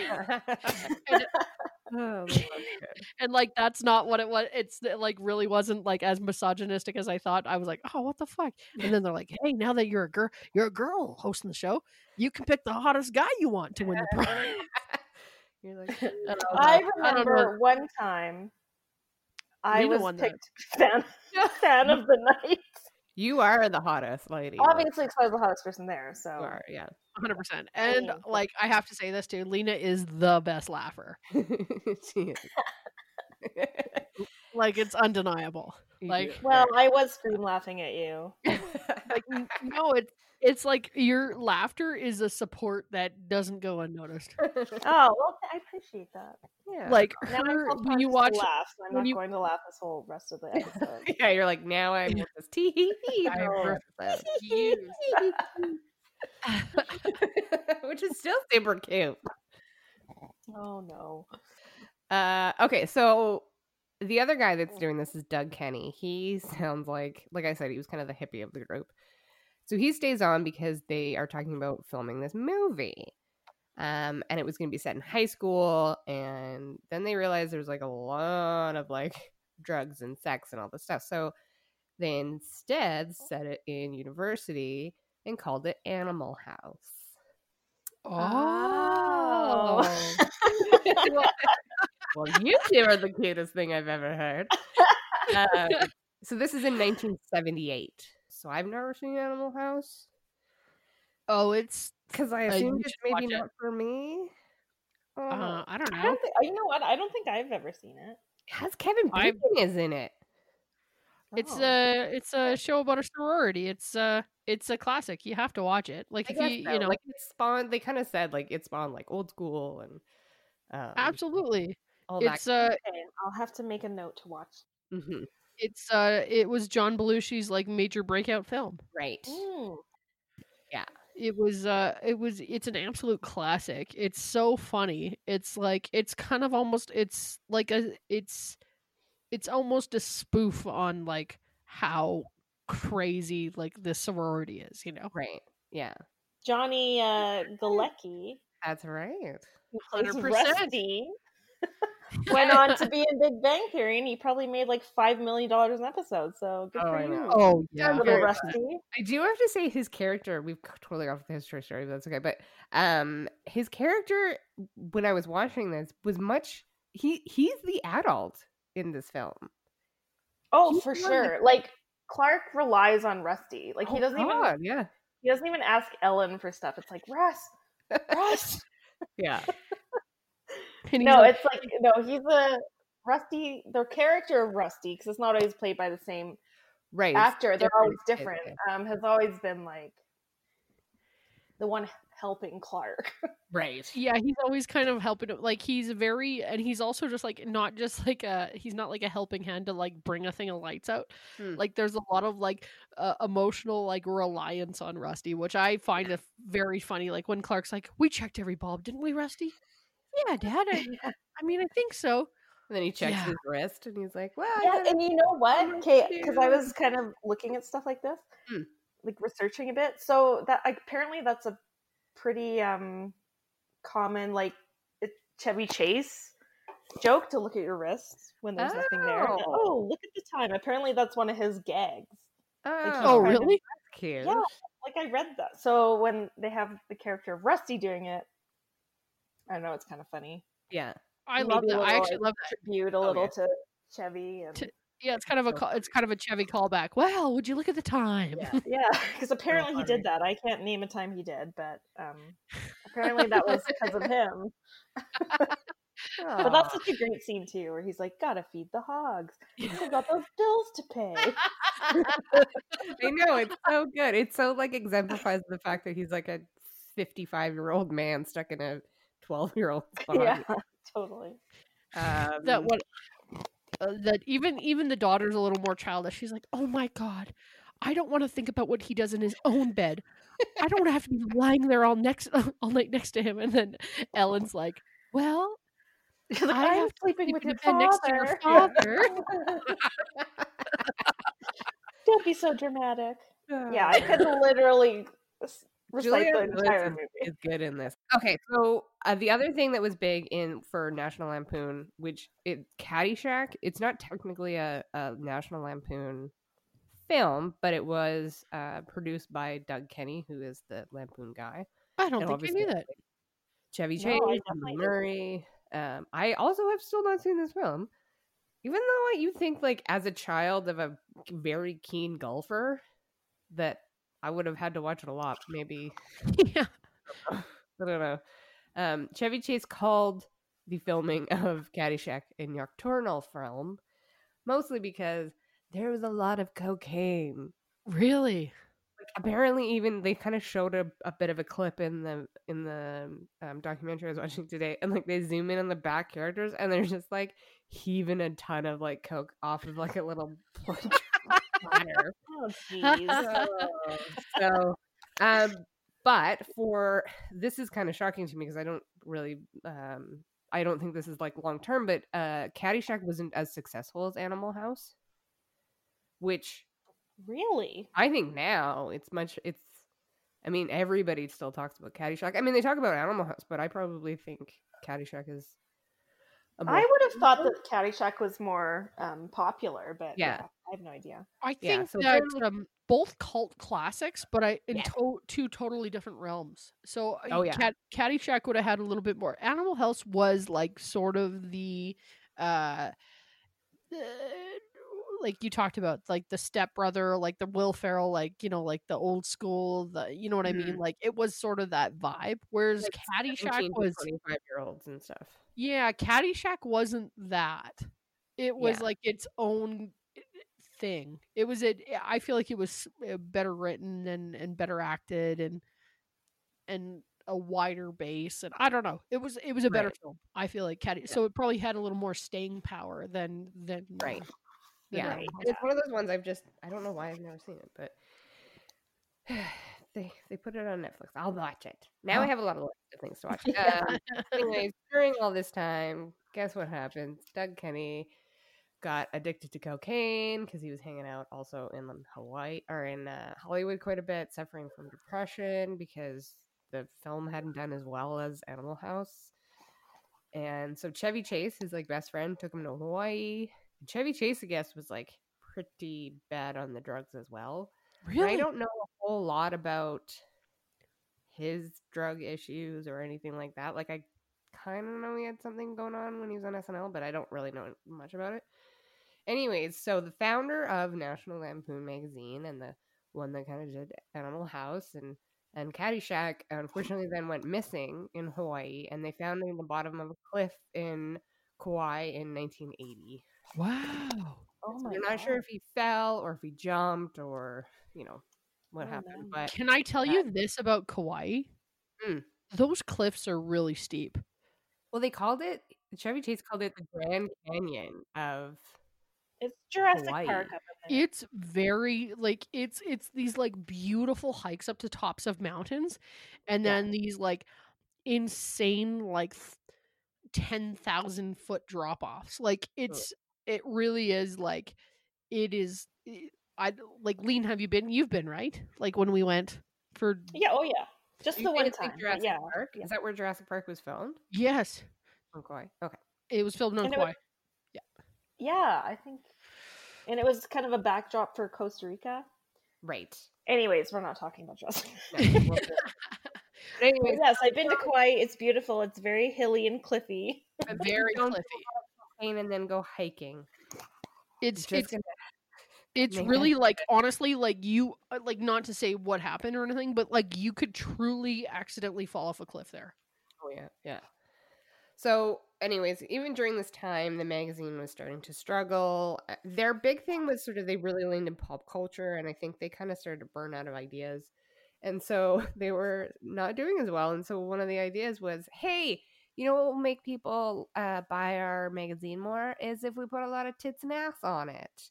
oh, (laughs) and like that's not what it was it's it, like really wasn't like as misogynistic as i thought. I was like oh what the fuck? And then they're like hey now that you're a girl you're a girl hosting the show you can pick the hottest guy you want to win the prize. (laughs) You're like, (laughs) I I like, I remember one time I Lena was picked fan, fan of the night. You are the hottest lady. Obviously, because I was the hottest person there. So you are, yeah. 100% and Yeah. like i have to say this too lena is the best laugher (laughs) she is. like it's undeniable You Like- well, I was scream laughing at you. (laughs) like no it's it's like your laughter is a support that doesn't go unnoticed Oh (laughs) well, I appreciate that. yeah. like her feel when you watch laugh, so I'm when not you- going to laugh this whole rest of the episode. (laughs) yeah, you're like now I'm with this tee hee hee I the whole refuse. episode. which is still super cute. oh no. Uh, okay, so the other guy that's doing this is Doug Kenney. He (laughs) sounds like, like I said, he was kind of the hippie of the group. So he stays on because they are talking about filming this movie. Um, and it was going to be set in high school. And then they realized there's like a lot of like (laughs) drugs and sex and all this stuff. So they instead set it in university and called it Animal House. oh (laughs) well, you two are the cutest thing I've ever heard. Um, (laughs) so this is in 1978. So I've never seen Animal House oh it's because I Uh, assumed it's maybe watch it. not for me. Oh, uh, i don't I know don't think. You know what? I don't think I've ever seen it. has Kevin Bacon is in it. It's Oh. a it's a show about a sorority. It's a it's a classic. You have to watch it. Like I if you so. you know like it spawned. They kind of said like it spawned like old school and um, absolutely. All It's that. uh Okay, I'll have to make a note to watch. Mhm. it's uh it was John Belushi's like major breakout film. Right. Mm. It was uh it was it's an absolute classic. It's so funny. It's like it's kind of almost it's like a it's it's almost a spoof on like how crazy like the sorority is, you know. Right. Yeah. Johnny uh, (laughs) Galecki, That's right. 100%. Rusty, (laughs) (laughs) went on to be in Big Bang Theory, and he probably made like five million dollars an episode. So good Oh, for I you. Oh yeah. little Rusty. I do have to say his character. We've totally off the history story, but that's okay. But um, his character when I was watching this was much. He he's the adult in this film. Oh, He's for the sure. Like Clark relies on Rusty. Like he Oh, doesn't even God, yeah, he doesn't even ask Ellen for stuff. It's like Russ, (laughs) Russ. yeah. (laughs) And no, like, it's like no, he's a Rusty. The character of Rusty, because it's not always played by the same Right. actor. They're always different, different. Um, has always been like the one helping Clark. (laughs) Right. Yeah, he's always kind of helping. Like he's very, and he's also just like not just like a. He's not like a helping hand to like bring a thing of lights out. Hmm. Like there's a lot of like uh, emotional like reliance on Rusty, which I find a very funny. Like when Clark's like, "We checked every bulb, didn't we, Rusty?" Yeah, Dad. (laughs) I, I mean, I think so. And then he checks Yeah. his wrist and he's like, well, yeah, and you know what? Okay, because I was kind of looking at stuff like this, Hmm. like researching a bit. So that apparently that's a pretty um common like Chevy Chase joke to look at your wrists when there's nothing there. And, Oh. Oh, look at the time! Apparently that's one of his gags. oh, Oh, kind of- really? cute. Yeah, like I read that. So when they have the character of Rusty doing it, I don't know. It's kind of funny. Yeah. I Maybe love a that. I actually like, love that. Tribute a Oh, little yeah. to Chevy and To- Yeah, it's kind of a So call, it's kind of a Chevy callback. Well, would you look at the time? Yeah. Yeah, (laughs) because (laughs) apparently he did that. I can't name a time he did, but um, apparently that was because of (laughs) him. But that's such a great scene too, where he's like, "Gotta feed the hogs. I've got those bills to pay." I know it's so good. It's so like exemplifies the fact that he's like a 55 year old man stuck in a 12 year old (laughs) body. yeah, totally. Um, that what uh, that even even the daughter's a little more childish. She's like, "Oh my god, I don't want to think about what he does in his own bed. I don't want to have to be (laughs) lying there all next (laughs) all night next to him." And then Ellen's like, "Well, She's like, I I'm have sleeping with in your the bed next to your father. father." Don't be so dramatic. Yeah, I could literally s- recite Julia entire is, is good in this. Okay, so uh, the other thing that was big in for National Lampoon, which it Caddyshack, it's not technically a, a National Lampoon film, but it was uh, produced by Doug Kenney, who is the Lampoon guy. I don't And think I knew that. Chevy Chase, Bill. Murray. Um, I also have still not seen this film, even though you think like as a child of a very keen golfer that I would have had to watch it a lot. Maybe (laughs) yeah. I don't know. Um, Chevy Chase called the filming (laughs) of Caddyshack a nocturnal film, mostly because there was a lot of cocaine. Really? Like, apparently, even they kind of showed a, a bit of a clip in the in the um, documentary I was watching today, and like they zoom in on the back characters, and they're just like heaving a ton of like coke off of like a little (laughs) platter. (laughs) Oh, jeez. so um but for this is kind of shocking to me because i don't really um i don't think this is like long term but uh caddyshack wasn't as successful as animal house which really? i think now it's much it's i mean everybody still talks about caddyshack i mean they talk about animal house but i probably think caddyshack is I would have thought that Caddyshack was more um, popular, but Yeah. Yeah. I have no idea. I Yeah, think so that um, both cult classics, but I in Yeah. to- two totally different realms. So uh, Oh, yeah. Cat- Caddyshack would have had a little bit more. Animal House was like sort of the, uh, uh, like you talked about, like the stepbrother, like the Will Ferrell, like you know, like the old school, the you know what I mean. Like it was sort of that vibe. Whereas like Caddyshack 17 to was 25 year olds and stuff yeah, Caddyshack wasn't that. It was Yeah. like its own thing. It was it. I feel like it was uh, better written and and better acted and and a wider base and I don't know. It was it was a better Right. film. I feel like Caddy. So it probably had a little more staying power than than uh, Right. than yeah, House. it's one of those ones I've just I don't know why I've never seen it, but (sighs) they they put it on Netflix. I'll watch it. Now I have a lot of things to watch. Yeah. (laughs) Um, anyways, during all this time, guess what happens? Doug Kenney got addicted to cocaine because he was hanging out also in Hawaii or in uh, Hollywood quite a bit, suffering from depression because the film hadn't done as well as Animal House. And so Chevy Chase, his like best friend, took him to Hawaii. Chevy Chase, I guess, was like pretty bad on the drugs as well. really? I don't know a whole lot about his drug issues or anything like that. Like I kind of know he had something going on when he was on SNL, but I don't really know much about it. Anyways, so the founder of National Lampoon magazine and the one that kind of did Animal House and and Caddyshack unfortunately then went missing in Hawaii and they found him in the bottom of a cliff in Kauai in 1980. Wow. Oh So my we're not sure if he fell or if he jumped or you know what Oh, happened, no. but Can I tell uh, you this about Kauai? Mm. those cliffs are really steep. Well, they called it Chevy Chase called it the Grand Canyon of It's Jurassic Hawaii. Park up in there. It's very like it's it's these like beautiful hikes up to tops of mountains, and Yeah. then these like insane like ten thousand foot drop offs. Like it's it really is like it is. i- I like lean. Have you been? You've been right. Like when we went for Yeah, oh yeah. Just You the one time. Jurassic yeah. Park? yeah. Is that where Jurassic Park was filmed? yes, On Kauai. Okay. it was filmed on And it was- Kauai. Yeah, I think and it was kind of a backdrop for Costa Rica. Right. Anyways, we're not talking about Jurassic. No, but But anyways, yes, I've been to Kauai. It's beautiful. It's very hilly and cliffy. Very cliffy. and then go hiking. It's Just it's gonna- it's make really that like honestly like you uh, like not to say what happened or anything but like you could truly accidentally fall off a cliff there Oh yeah, yeah. So, anyways, even during this time, the magazine was starting to struggle. Uh, Their big thing was sort of they really leaned in pop culture, and I think they kind of started to burn out of ideas, and so (laughs) they were not doing as well. And so one of the ideas was, hey, you know what will make people uh, buy our magazine more is if we put a lot of tits and ass on it.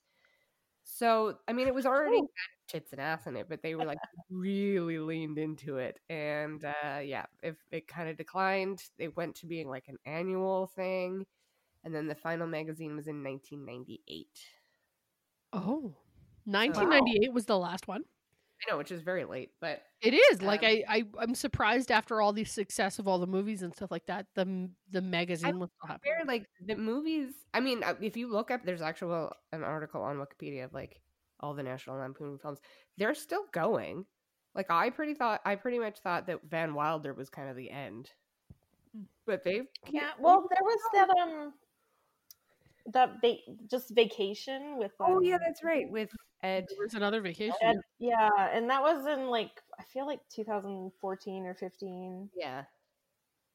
So, I mean, it was already Ooh. Tits and ass in it, but they were like (laughs) really leaned into it. And uh, yeah, if it kind of declined, they went to being like an annual thing. And then the final magazine was in 1998. oh 1998 was the last one I know, which is very late, but it is like Um, I, I i'm surprised after all the success of all the movies and stuff like that the the magazine was still happening like the movies. I mean, uh, if you look up, there's actual an article on Wikipedia of like all the National Lampoon films. They're still going. Like I pretty thought, I pretty much thought that Van Wilder was kind of the end, Hmm. but they've Yeah. Well, there was that um that va- just vacation with Oh yeah, um, that's right. With Ed. there was another vacation Ed- yeah, and that was in like I feel like 2014 or 15. Yeah,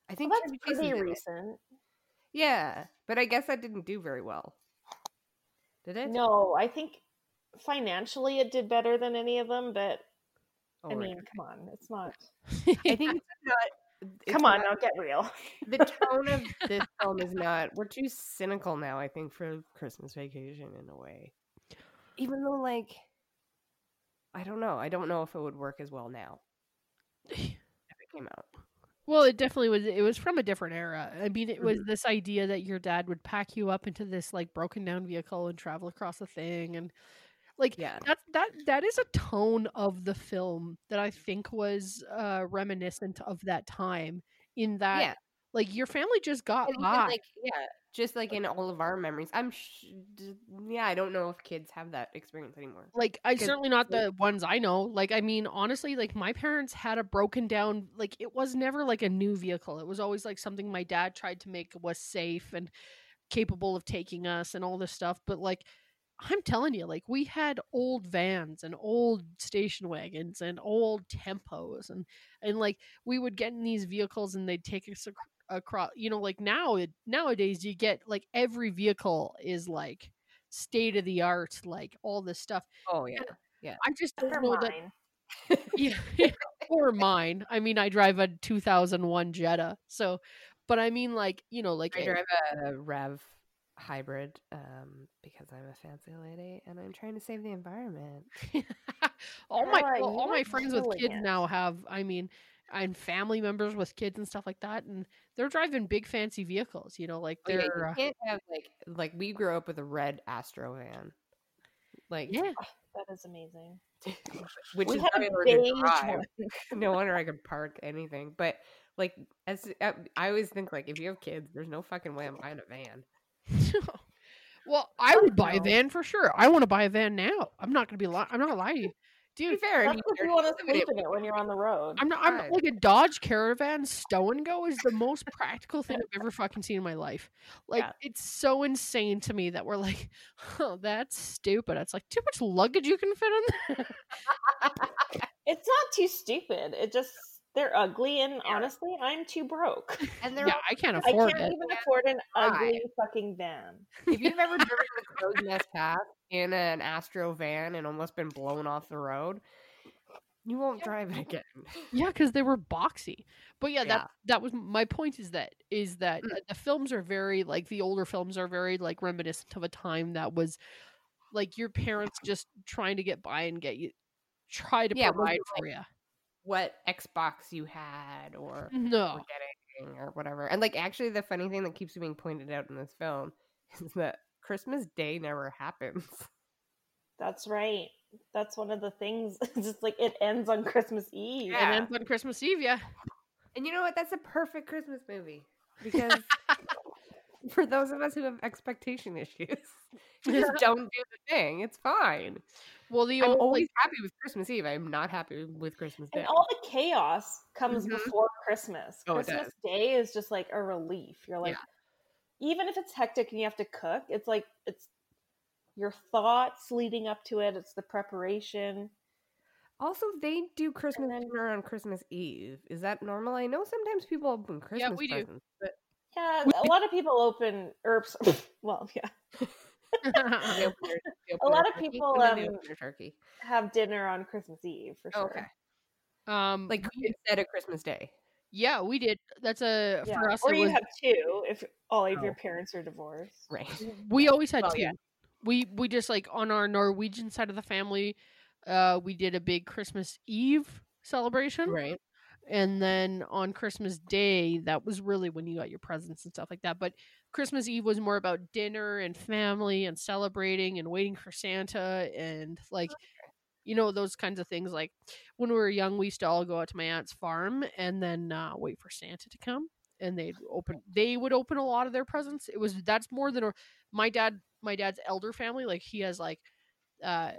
I Well, think that's pretty is in it. recent. Yeah, but I guess that didn't do very well. Did it? No, I think financially it did better than any of them, but Oh, I right, mean, okay. come on, it's not. (laughs) I think it's not. it's come on, not- now get real. the tone of this film is not we're too cynical now i think for christmas vacation in a way even though like i don't know i don't know if it would work as well now if it came out Well, it definitely was. It was from a different era. I mean, it was Mhm. this idea that your dad would pack you up into this like broken down vehicle and travel across the thing, and like yeah that that that is a tone of the film that I think was uh, reminiscent of that time. In that, yeah like your family just got even, like yeah just like in all of our memories i'm sh- yeah i don't know if kids have that experience anymore like I certainly not the ones I know. Like I mean, honestly, like my parents had a broken down. Like it was never like a new vehicle. It was always like something my dad tried to make was safe and capable of taking us and all this stuff. But like I'm telling you, like we had old vans and old station wagons and old tempos and and like we would get in these vehicles and they'd take us ac- across. You know, like now it nowadays you get like every vehicle is like state of the art, like all this stuff. oh yeah yeah. I just don't Never know that. (laughs) Yeah, or mine. I mean, I drive a 2001 Jetta, so. But I mean, like you know, like i drive a RAV hybrid um because i'm a fancy lady and i'm trying to save the environment (laughs) all my Ella, well, all my friends with kids it. now have. I mean, and family members with kids and stuff like that, and they're driving big fancy vehicles. You know, like Oh, yeah, they're you uh, can't have like like we grew up with a red Astro van, like yeah. That is amazing. (laughs) which we is had a hard to beige drive. (laughs) no wonder I could park anything. But like as uh, I always think, like if you have kids, there's no fucking way I'm buying a van. (laughs) well, I would buy a van for sure. I want to buy a van now. I'm not gonna be lying. I'm not gonna lie to you, be dude. fair, I That's mean, because you're you want to sleep in it when you're on the road. I'm not. I'm Right. like a Dodge Caravan stow and go is the most practical thing I've ever fucking seen in my life. Like Yeah. it's so insane to me that we're like, (laughs) oh, that's stupid. It's like too much luggage you can fit in there. (laughs) It's not too stupid. It just they're ugly, and Yeah. honestly, I'm too broke. (laughs) and they're yeah, all- I can't afford. I afford can't it. even Yeah. afford an Why? ugly fucking van. if you've ever driven (laughs) the crow's nest path in an Astro van and almost been blown off the road, You won't drive it again. Yeah, because they were boxy. But yeah, Yeah. that that was my point. Is that is that Mm. uh, the films are very like the older films are very like reminiscent of a time that was like your parents just trying to get by and get you try to Yeah, it provide wasn't for you. What Xbox you had or No, were getting or whatever. And like actually the funny thing that keeps being pointed out in this film (laughs) is that Christmas Day never happens. That's right. That's one of the things. It's (laughs) just like it ends on Christmas Eve. Yeah. it ends on Christmas Eve. Yeah, And you know what? That's a perfect Christmas movie. Because (laughs) for those of us who have expectation issues, just don't do the thing. It's fine. Well, the I'm old always like happy with Christmas Eve. I'm not happy with Christmas Day. And all the chaos comes Mhm. before Christmas. Oh, Christmas. Day is just like a relief. You're like, even if it's hectic and you have to cook, it's like it's your thoughts leading up to it. It's the preparation. Also, they do Christmas then- dinner on Christmas Eve. Is that normal? I know sometimes people open Christmas we do. presents, but Yeah, We- a lot of people open herbs. (laughs) well, yeah, (laughs) they open their- they A lot of people, When do they um, turkey. have dinner on Christmas Eve for sure. Okay, um like instead of Christmas Day. yeah, we did. That's a Yeah. for us. or you was, have two if all of your Oh. parents are divorced. Right. (laughs) (laughs) we always had Well, two. yeah. We we just like on our Norwegian side of the family, uh, we did a big Christmas Eve celebration, Right. and then on Christmas Day, that was really when you got your presents and stuff like that. But Christmas Eve was more about dinner and family and celebrating and waiting for Santa and like. You know those kinds of things. Like when we were young, we used to all go out to my aunt's farm and then uh, wait for Santa to come, and they'd open. They would open a lot of their presents. It was that's more than a, my dad. My dad's elder family, like he has like, uh,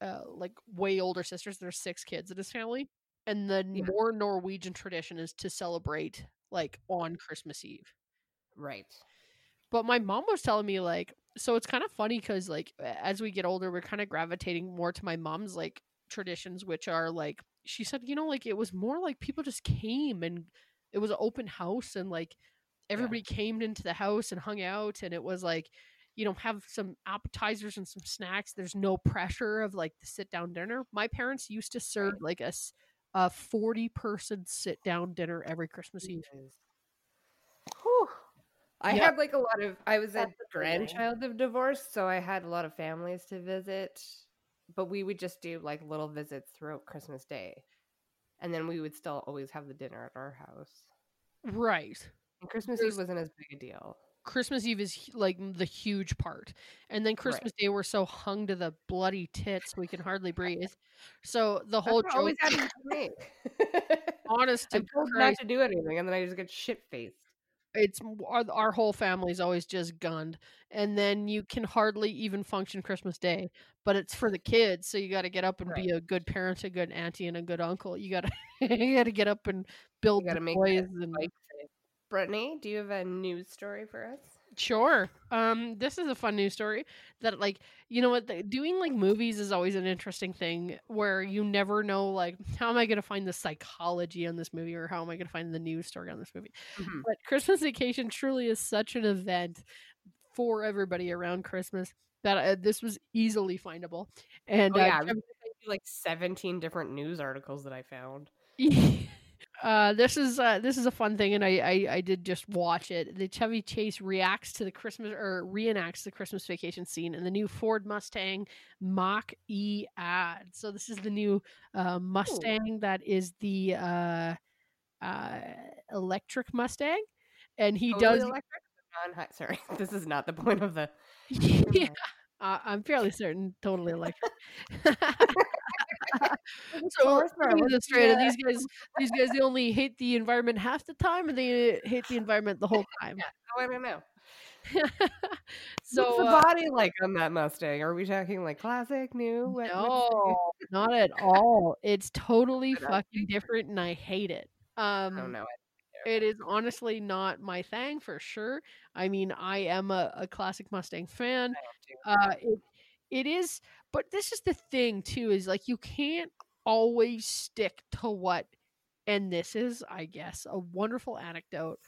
uh, like way older sisters. There's six kids in his family, and the Yeah. more Norwegian tradition is to celebrate like on Christmas Eve. Right. But my mom was telling me like, so it's kind of funny because like as we get older, we're kind of gravitating more to my mom's like traditions, which are like she said, you know, like it was more like people just came and it was an open house and like everybody came into the house and hung out and it was like you know have some appetizers and some snacks. There's no pressure of like the sit down dinner. My parents used to serve like a, a 40 person sit down dinner every christmas eve. I had like a lot of. I was a That's amazing. grandchild of divorce, so I had a lot of families to visit. But we would just do like little visits throughout Christmas Day, and then we would still always have the dinner at our house. right And Christmas There's- Eve wasn't as big a deal. christmas eve is like the huge part and then christmas day we're so hung to the bloody tits we can hardly breathe so the whole what always joke happens to me. honest (laughs) to I'm told not to do anything, and then I just get shit faced. It's our, our whole family's always just gunned and then you can hardly even function christmas day but it's for the kids so you got to get up and be a good parent a good auntie and a good uncle you got to (laughs) you got to get up and build You got to the make toys and. Brittany, do you have a news story for us? Sure. Um, this is a fun news story that, like, you know what? The, doing like movies is always an interesting thing where you never know, like, how am I going to find the psychology on this movie or how am I going to find the news story on this movie? Mhm. But Christmas Vacation truly is such an event for everybody around Christmas that uh, this was easily findable. And Oh uh, yeah, I was Jeff- gonna send you, like seventeen different news articles that I found. (laughs) uh, this is uh, this is a fun thing, and I, I I did just watch it. The Chevy Chase reacts to the Christmas or reenacts the Christmas vacation scene in the new Ford Mustang Mach E ad. So this is the new uh, Mustang that is the uh, uh, electric Mustang, and he Totally does. electric, non-hy- Sorry, (laughs) this is not the point of the. (laughs) yeah, I'm fairly certain, totally electric. (laughs) so course let not. me get What's this straight. These guys, these guys, they only hate the environment half the time, and they hate the environment the whole (laughs) time. I don't know. so What's the uh, body like on that Mustang? Are we talking like classic, new? What, no, (laughs) not at all. It's totally fucking different, and I hate it. Um, I don't know. It is honestly not my thing for sure. I mean, I am a, a classic Mustang fan. Uh, it it is, but this is the thing too. Is like you can't always stick to what, and this is, I guess, a wonderful anecdote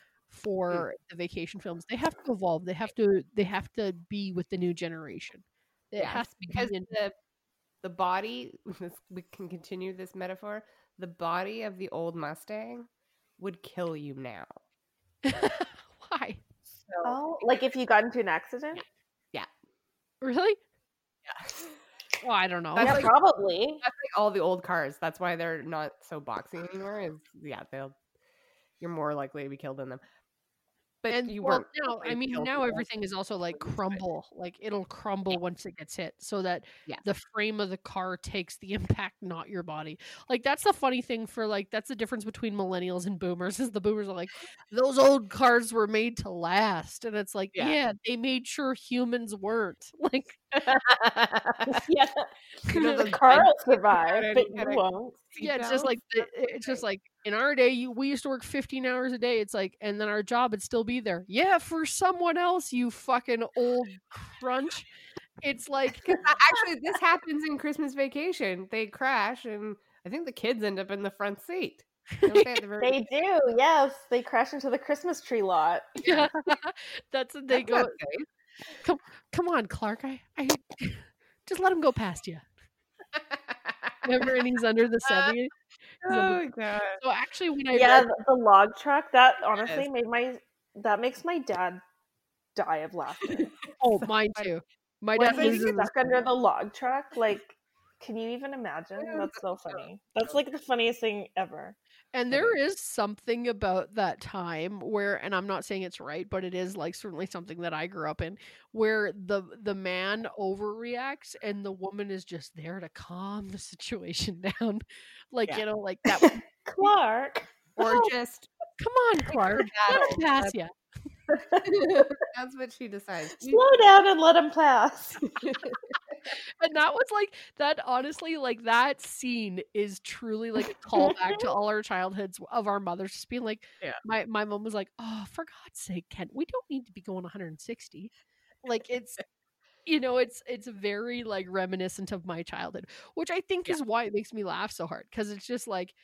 mm. for the vacation films. They have to evolve. They have to. They have to be with the new generation. It Yes, has to because be in, the the body. (laughs) We can continue this metaphor. The body of the old Mustang would kill you now. (laughs) Why? So, Oh, like if you got into an accident? Yeah. Really? yeah. Well, I don't know. That's yeah, like- probably. That's like all the old cars. That's why they're not so boxy anymore. Is yeah, they'll you're more likely to be killed in them. But and you well, weren't. now, I mean, now everything is also like crumble. Like it'll crumble once it gets hit, so that Yeah. the frame of the car takes the (laughs) impact, not your body. Like that's the funny thing for like that's the difference between millennials and boomers. (laughs) Is the boomers are like those old cars were made to last, and it's like Yeah. yeah, they made sure humans weren't. (laughs) Like yeah, You know the car will survive, but you won't. yeah, it's just like the- it's just like in our day, you we used to work fifteen hours a day. It's like, and then our job would still be there. Yeah, for someone else, you fucking old crunch. It's like (laughs) Uh, actually this happens in Christmas Vacation. They crash, and I think the kids end up in the front seat. They the They do, yes. They crash into the Christmas tree lot. (laughs) yeah, (laughs) that's what they That's go. not safe. Come on, Clark. I, I just let him go past you. Remember, and he's under the seventy. He's under- oh god. So actually, when I Yeah, read, the, the log truck. That honestly Yes. made my that makes my dad die of laughter. (laughs) oh, mine too. My when dad he's loses. stuck under the log truck, like, can you even imagine? That's so funny. That's like the funniest thing ever. And there is something about that time where, and I'm not saying it's right, but it is like certainly something that I grew up in, where the the man overreacts and the woman is just there to calm the situation (laughs) down, like Yeah. you know, like (laughs) that. would- Clark. Or Oh, just Come on, Clark, let him pass you. that's what she decides. Slow down and let him pass. (laughs) And that was like that. Honestly, like that scene is truly like a (laughs) callback to all our childhoods of our mothers just being like, Yeah. My my mom was like, "Oh, for God's sake, Kent, we don't need to be going 160." Like it's, you know, it's it's very like reminiscent of my childhood, which I think Yeah. is why it makes me laugh so hard because it's just like.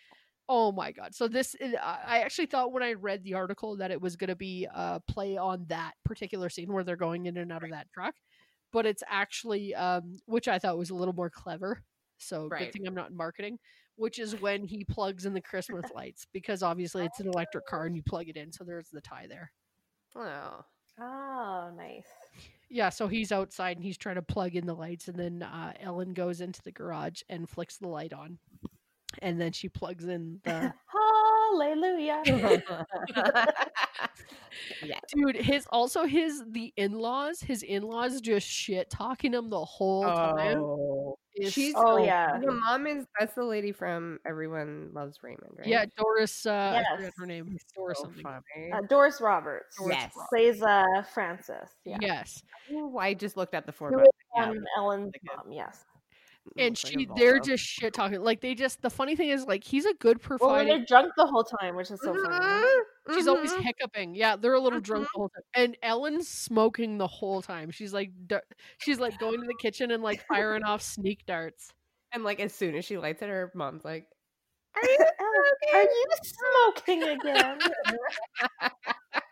Oh my god! So this, is- I I actually thought when I read the article that it was going to be a play on that particular scene where they're going in and out of that truck, but it's actually um which i thought was a little more clever so good thing i'm not in marketing which is (laughs) when he plugs in the christmas lights because obviously it's an electric car and you plug it in so there's the tie there Oh. Oh, nice. yeah so he's outside and he's trying to plug in the lights and then uh, ellen goes into the garage and flicks the light on and then she plugs in the (laughs) Hallelujah. (laughs) yeah. dude his also his the in-laws his in-laws just shit talking him the whole time Oh. is She's Oh, so yeah. The mom is that's the lady from Everyone Loves Raymond, right? yeah doris uh I forget Yes. her name doris So something. Uh, Doris Roberts. Doris Yes. Roberts. Plays uh, Frances. Yeah. yes Ooh, I just looked at the four. Who bucks. is Yeah, um, Ellen's mom, yes. And looks like she they're just shit talking like they just the funny thing is like he's a good Well, when they're drunk the whole time, which is so funny. Mhm, she's always mhm. hiccuping. Yeah they're a little drunk the whole time and ellen's smoking the whole time. She's like d- she's like going to the kitchen and like firing off sneak darts. And like as soon as she lights it, her mom's like, Are you, (laughs) Ellen, are you smoking again? (laughs) (laughs)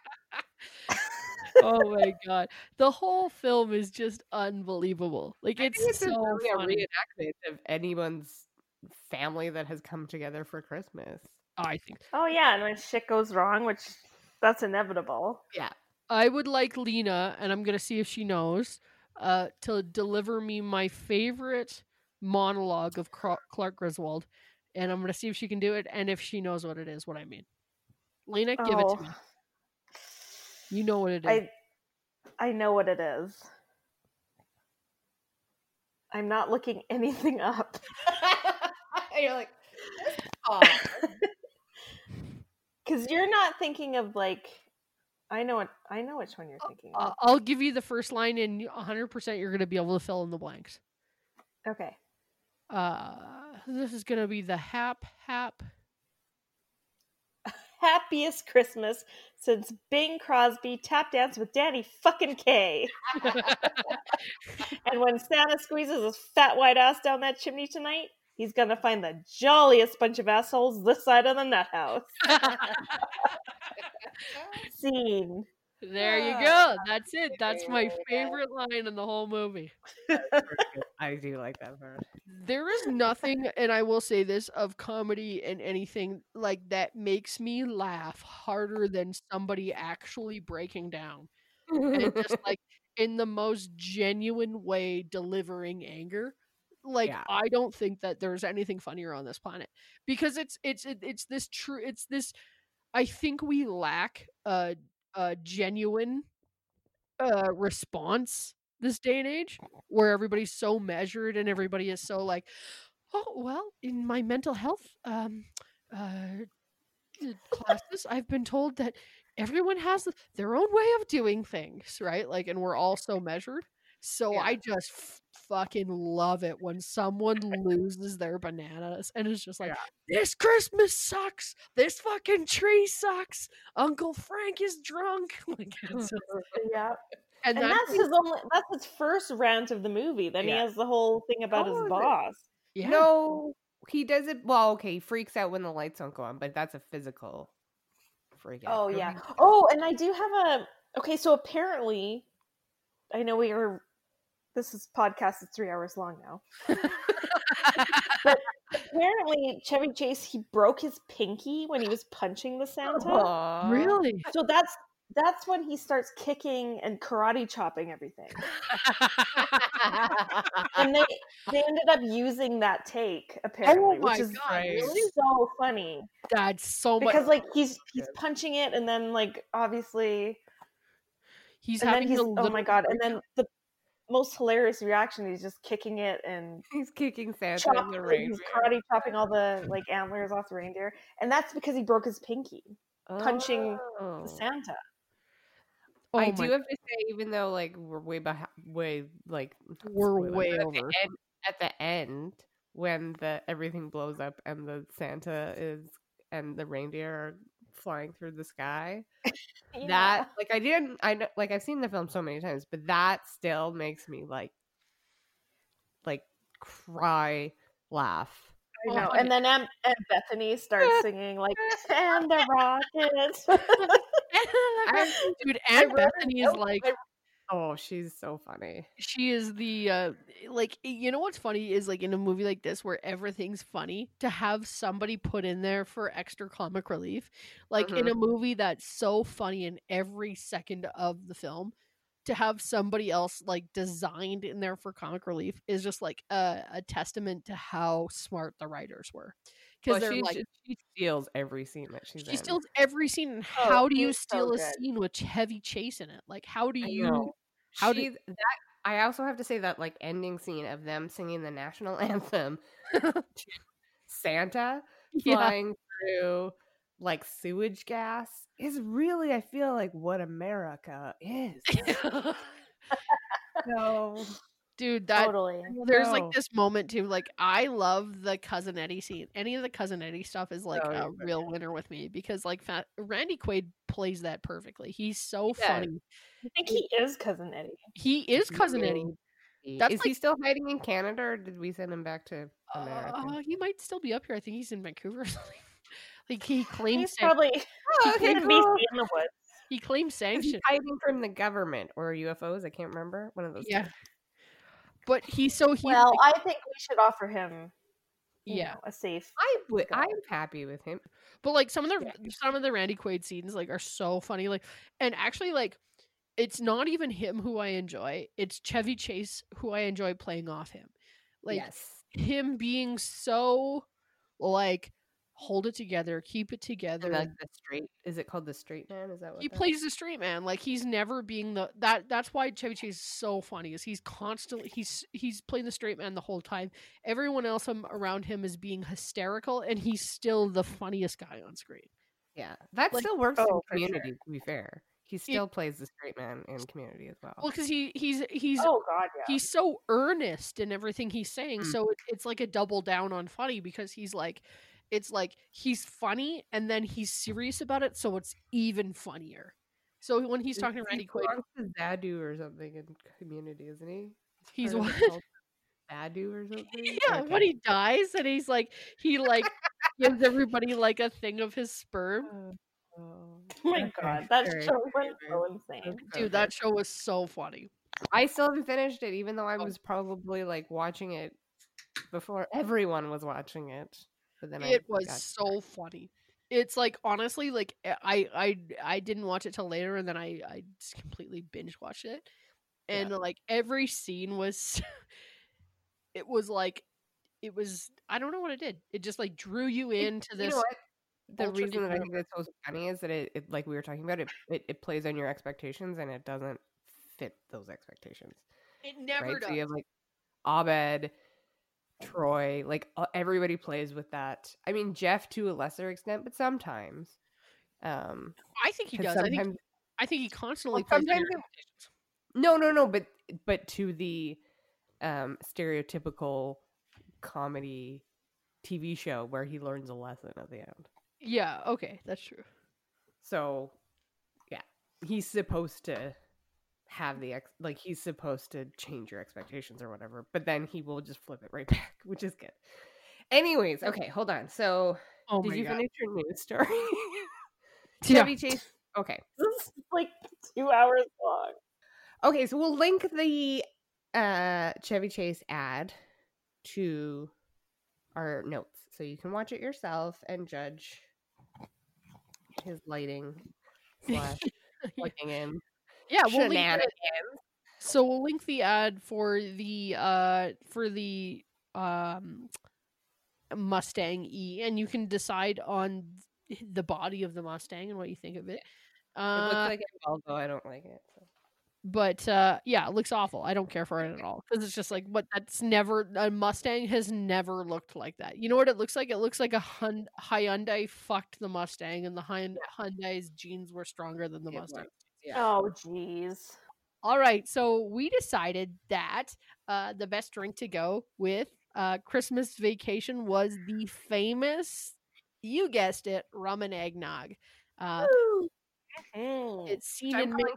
oh my god the whole film is just unbelievable like I it's, think it's just so really a reenactment of anyone's family that has come together for Christmas. i think oh yeah, and when shit goes wrong, which that's inevitable. Yeah, I would like Lena, and I'm gonna see if she knows, uh, to deliver me my favorite monologue of Clark Griswold, and I'm gonna see if she can do it, and if she knows what it is, what I mean. Lena, give it Oh, to me. You know what it is. I I know what it is. I'm not looking anything up. (laughs) (laughs) You're like, oh, (laughs) Cause you're not thinking of like I know what I know which one you're thinking of. Uh, I'll give you the first line, and 100 percent you're gonna be able to fill in the blanks. Okay. Uh, this is gonna be the hap hap. Happiest Christmas since Bing Crosby tap danced with Danny fucking Kaye. (laughs) And when Santa squeezes his fat white ass down that chimney tonight, he's gonna find the jolliest bunch of assholes this side of the nut house. (laughs) Scene. There you go. That's it. That's my (laughs) favorite line in the whole movie. I do like that part. There is nothing, and I will say this, of comedy and anything like that makes me laugh harder than somebody actually breaking down and just (laughs) like in the most genuine way delivering anger. Like Yeah. I don't think that there's anything funnier on this planet because it's it's it, it's this true it's this. I think we lack a a genuine uh response this day and age where everybody's so measured and everybody is so like oh well in my mental health um uh classes i've been told that everyone has their own way of doing things right? Like and we're all so measured so Yeah. i just f- fucking love it when someone loses their bananas and it's just like Yeah. this christmas sucks this fucking tree sucks uncle frank is drunk (laughs) like it's just, (laughs) yeah. and, And that that's his only that's his first rant of the movie. Then Yeah. he has the whole thing about Oh, his boss. yeah No, he does it. Well, okay, he freaks out when the lights don't go on, but that's a physical freak out. Oh yeah. Oh, and I do have a okay. So apparently, I know we are. This is podcast is three hours long now. (laughs) But apparently, Chevy Chase he broke his pinky when he was punching the Santa. Aw. really So that's that's when he starts kicking and karate chopping everything. And they they ended up using that take apparently, oh which is really so funny that's so much because like he's he's punching it and then like obviously he's and then having he's a oh my god and then the most hilarious reaction he's just kicking it and He's kicking Santa chop, in the like, ring. he's karate chopping all the like antlers off the reindeer and that's because he broke his pinky punching Oh. Santa oh I my- do have to say, even though like we're way behind, way like (laughs) We're spoiler, way but at over. The end, at the end, when the everything blows up and the Santa is and the reindeer are flying through the sky, (laughs) that like I didn't, I know, like I've seen the film so many times, but that still makes me like, like cry, laugh. I Oh, know. And then Aunt, Aunt Bethany starts singing like "And the (laughs) rockets." (laughs) dude aunt bethany is like Oh, she's so funny. she is the uh eh, like eh, you know what's funny is like in a movie like this where everything's funny to have somebody put in there for extra comic relief like in mm-hmm. a movie that's so funny in every second of the film to have somebody else like designed in there for comic relief is just like a, a testament to how smart the writers were because Well, they're she, like she- she steals every scene that she's she in. steals every scene and Oh, how do you she's so steal a good. scene with Chevy Chase in it like how do you how do- that I also have to say that like ending scene of them singing the national (laughs) anthem (laughs) Santa yeah flying through like sewage gas is really I feel like what America is. (laughs) so dude that totally. There's No. like this moment too. Like I love the cousin Eddie scene. Any of the cousin Eddie stuff is like Oh, yeah, a real winner with me because like fa- Randy Quaid plays that perfectly. He's so He does. funny. I think he is cousin Eddie. He is cousin Eddie. Is That's he like- still hiding in Canada or did we send him back to America? Uh, he might still be up here. I think he's in Vancouver. or (laughs) something. like he (laughs) claims He's san- probably Oh, he's in BC in the woods. he claims Is sanction. hiding from the government or UFOs? I can't remember. One of those. Yeah. two. But he's so he Well, I think we should offer him, yeah. know, a safe. i would i'm happy with him. But like some of the Yeah. some of the Randy Quaid scenes like are so funny. Like and actually like it's not even him who I enjoy. It's Chevy Chase who I enjoy playing off him. Like yes. him being so like hold it together, keep it together. And like the straight. Is it called the straight man? Is that what he that- plays the straight man. Like he's never being the that that's why Chevy Chase is so funny is he's constantly he's he's playing the straight man the whole time. Everyone else around him is being hysterical and he's still the funniest guy on screen. Yeah, that Like- still works Oh, in for sure. Community. To be fair, he still plays the straight man in Community as well. Well, because he he's he's Oh God, yeah. he's so earnest in everything he's saying. Mm. So it, it's like a double down on funny because he's like, it's like he's funny and then he's serious about it, so it's even funnier. So when he's Is- talking to he Randy Quaid, belongs to Zadu or something in Community, isn't he? he's Part of what? the cult Zadu or something. Yeah, when he dies and he's like, he like gives everybody like a thing of his sperm. Uh, (laughs) Oh my god, that sure, show went so insane. Dude, that show was so funny. I still haven't finished it, even though I Oh. was probably like watching it before everyone was watching it. But then I It was got- so funny. It's like honestly, like eh, I I I didn't watch it till later, and then I I just completely binge watched it, and like every scene was, (laughs) it was like, it was I don't know what it did. It just like drew you It- into you this. know what? The reason that I think that's so funny is that it, it like we were talking about, it, it it plays on your expectations and it doesn't fit those expectations. It never right? does. So you have like Abed, Troy, like everybody plays with that. I mean, Jeff to a lesser extent, but sometimes. Um, I think he does. I think I think he constantly Well, plays sometimes it- no, no, no, but but to the um stereotypical comedy TV show where he learns a lesson at the end. Yeah. Okay, that's true. So, yeah, he's supposed to have the ex like he's supposed to change your expectations or whatever, but then he will just flip it right (laughs) back, which is good. Anyways, okay, hold on. So, Oh did you god. finish your news story? (laughs) Yeah. Chevy Chase. Okay. (laughs) This is like two hours long. Okay, so we'll link the uh Chevy Chase ad to our notes so you can watch it yourself and judge his lighting slash plugging in Yeah, we'll link. So we'll link the ad for the uh for the um Mustang E, and you can decide on the body of the Mustang and what you think of it. It Uh, looks like a Volvo. I don't like it. So. but uh yeah, it looks awful. I don't care for it at all because it's just like what that's never a Mustang has never looked like that. You know what it looks like? It looks like a Hyundai fucked the Mustang, and the Hyundai's genes were stronger than the It was. Yeah. Oh geez. All right, so we decided that uh, the best drink to go with uh, Christmas vacation was the famous, you guessed it, rum and eggnog. Uh, it's seen I'm in many,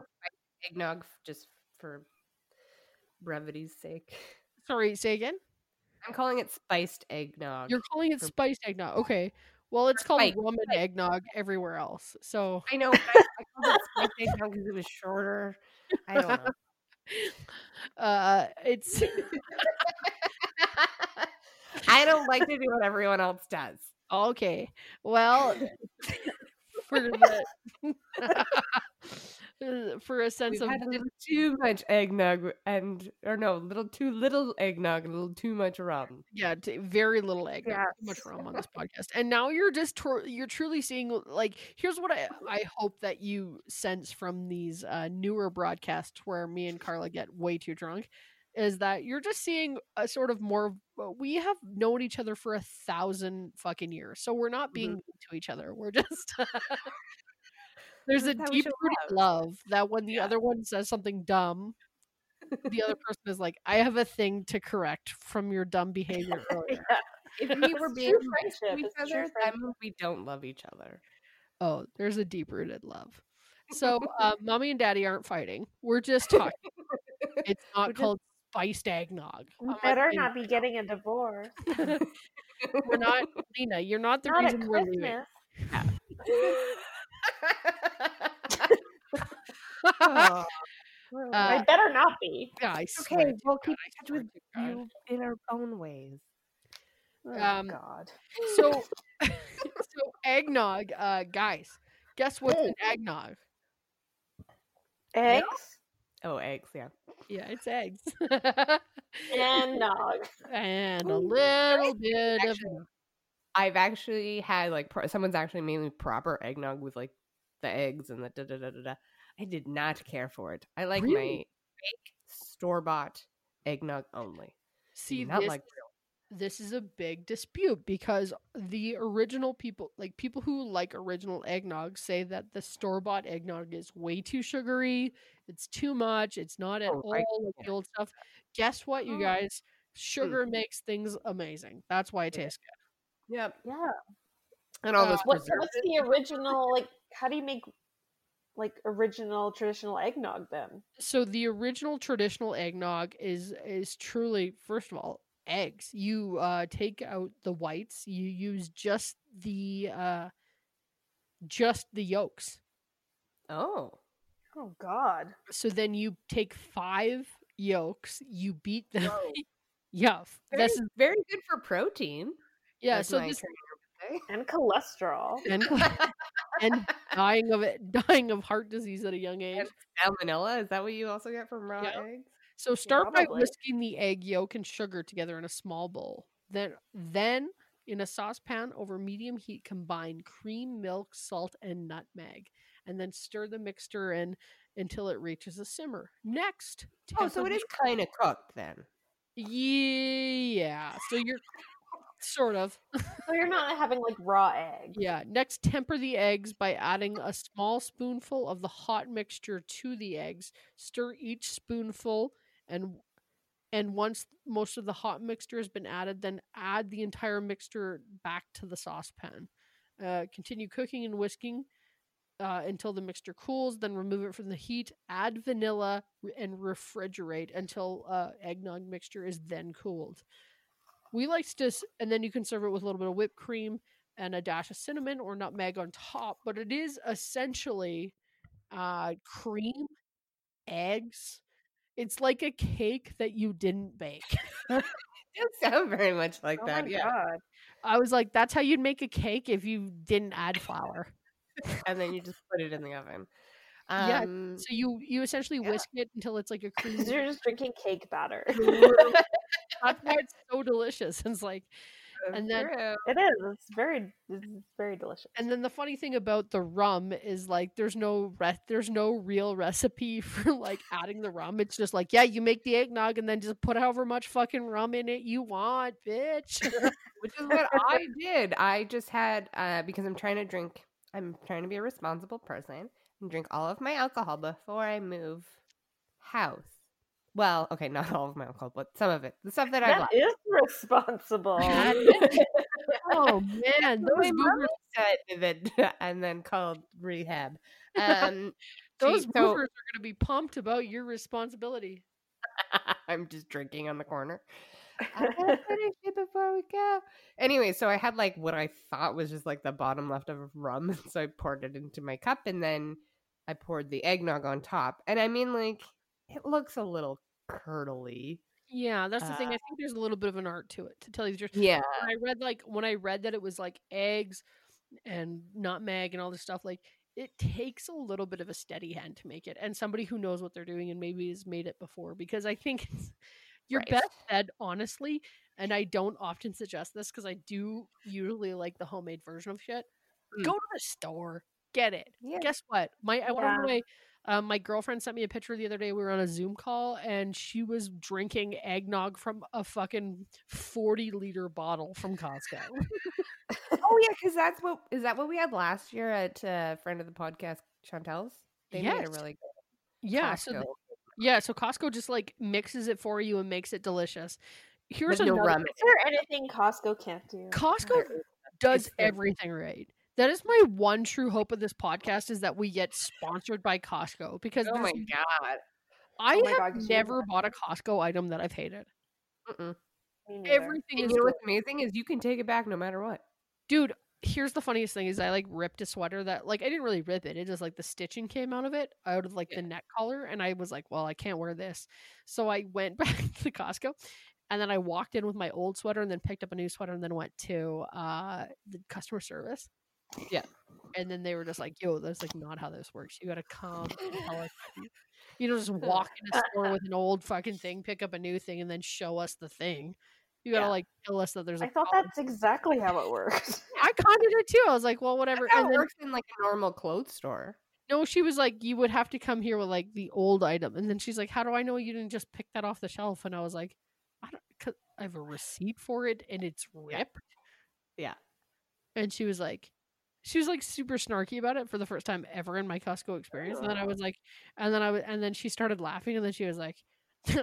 eggnog just for brevity's sake. sorry, say again. I'm calling it spiced eggnog. You're calling it for- spiced eggnog. Okay, well, it's called rum and eggnog everywhere else. So I know. (laughs) I, I called it spiced eggnog because it was shorter. I don't know. uh, it's (laughs) I don't like to do what everyone else does. Okay. Well, (laughs) for the for a sense We've of a too much eggnog and or no, a little too little eggnog a little too much rum. yeah, t- very little egg, not too much Yes. rum on this podcast. And now you're just tr- you're truly seeing like here's what I I hope that you sense from these uh, newer broadcasts where me and Carla get way too drunk is that you're just seeing a sort of more uh, we have known each other for a thousand fucking years so we're not being Mhm. to each other we're just (laughs) there's a That's how we deep rooted love. that when the Yeah. other one says something dumb the other (laughs) person is like i have a thing to correct from your dumb behavior (laughs) earlier. If we were being true nice to friendship, each other, that means we don't love each other. oh there's a deep rooted love. (laughs) So uh, mommy and daddy aren't fighting. We're just talking. It's We're not just- called spiced eggnog. We I'm better not be getting a divorce. we're not lena you're not the Not reason we're leaving. Christmas. (laughs) Oh, I Uh, better not be. yeah, I okay, we'll keep in touch with you in our own ways. Oh, Um, God. So, (laughs) (laughs) so eggnog, uh, guys, guess what's in eggnog? Eggs Oh, eggs, yeah. Yeah, it's eggs, and nog. and a Ooh, little bit of I've actually had like pro- someone's actually made me proper eggnog with like the eggs and the da da da da da. I did not care for it. I like my fake store bought eggnog only. see not this. like this is a big dispute because the original people, like people who like original eggnog, say that the store bought eggnog is way too sugary. It's too much. It's not at Oh, all right. like the old stuff. Guess what, you Oh. guys? Sugar makes things amazing. That's why it Yeah. tastes good. Yep. Yeah. And all Uh, those What, what's the original? Like, how do you make like original traditional eggnog then? so the original traditional eggnog is is truly first of all eggs you uh take out the whites you use just the uh just the yolks. Oh. Oh God. So then you take five yolks, you beat them. Whoa. (laughs) yeah, f- Very, this is very good for protein. yeah. So this And cholesterol. and, would (laughs) say. And dying of it, (laughs) dying of heart disease at a young age. And salmonella, is that what you also get from raw Yeah. eggs? So start by whisking the egg yolk and sugar together in a small bowl. Then then in a saucepan over medium heat combine cream, milk, salt and nutmeg and then stir the mixture in until it reaches a simmer. Next, Oh, so it is kind of cooked then. Yeah, so you're sort of So you're not having like raw egg. Yeah. Next, temper the eggs by adding a small spoonful of the hot mixture to the eggs. Stir each spoonful and and once most of the hot mixture has been added, then add the entire mixture back to the saucepan. Uh, continue cooking and whisking uh, until the mixture cools. Then remove it from the heat. Add vanilla and refrigerate until uh, eggnog mixture is then cooled. We like to, and then you can serve it with a little bit of whipped cream and a dash of cinnamon or nutmeg on top. But it is essentially uh, cream, eggs. It's like a cake that you didn't bake. (laughs) It does sound very much like Oh that. my Yeah. God. I was like, that's how you'd make a cake if you didn't add flour. (laughs) And then you just put it in the oven. Yeah, Um, So you you essentially Yeah. whisk it until it's like a (laughs) cream. You're just drinking cake batter. That's why it's so delicious. It's like, that's and then- true. It is. It's very. It's very delicious. and then the funny thing about the rum is like, there's no re- there's no real recipe (laughs) for like adding the rum. It's just like, yeah, you make the eggnog and then just put however much fucking rum in it you want, bitch. (laughs) which is what I did. I just had uh, because I'm trying to drink. I'm trying to be a responsible person and drink all of my alcohol before I move house. Well, okay, not all of my alcohol, but some of it. The stuff that I That left. is responsible. That (laughs) (laughs) oh man, those mom movers, said that, (laughs) and then called rehab. Um, those she- so- movers are gonna be pumped about your responsibility. I'm just drinking on the corner. I gotta finish it before we go. Anyway, so I had like what I thought was just like the bottom left of rum, so I poured it into my cup, and then I poured the eggnog on top. And I mean, like, it looks a little curdly. Yeah, that's the thing. Uh, I think there's a little bit of an art to it, to tell you the truth. Yeah, when I read like when I read that it was like eggs and nutmeg and all this stuff, like it takes a little bit of a steady hand to make it, and somebody who knows what they're doing and maybe has made it before. Because I think your Right. best bet, honestly, and I don't often suggest this because I do usually like the homemade version of shit. Mm. Go to the store, get it. yeah. Guess what? My I Yeah. of my um, my girlfriend sent me a picture the other day. We were on a Zoom call, and she was drinking eggnog from a fucking forty liter bottle from Costco. (laughs) Oh yeah, because that's what is that what we had last year at uh, friend of the podcast Chantel's. They made a really good yeah, so Costco, th- (laughs) yeah, so Costco just like mixes it for you and makes it delicious. Here's with no another rum. Is there anything Costco can't do? Costco does everything right. That is my one true hope of this podcast is that we get sponsored by Costco because Oh my there's- god. I Oh my have God, could you never bought a Costco item that I've hated. Mm-mm. Everything And is you know what's amazing is you can take it back no matter what. dude here's the funniest thing is i like ripped a sweater that like i didn't really rip it it just like the stitching came out of it out of like Yeah. the neck collar and i was like well i can't wear this so i went (laughs) back to costco and then i walked in with my old sweater and then picked up a new sweater and then went to uh the customer service Yeah. and then they were just like yo that's like not how this works you gotta come and tell us (laughs) you don't just walk in a store with an old fucking thing pick up a new thing and then show us the thing you gotta Yeah. like tell us that there's a I thought problem. that's exactly how it works. I kind of did too. I was like, well, whatever. That's how and it then works in like a normal clothes store. no, she was like, you would have to come here with like the old item. And then she's like, how do I know you didn't just pick that off the shelf? And I was like, I don't. Cause I have a receipt for it, and it's ripped. Yeah. And she was like, she was like super snarky about it for the first time ever in my Costco experience. And then I was like, and then I was, and then she started laughing, and then she was like, (laughs)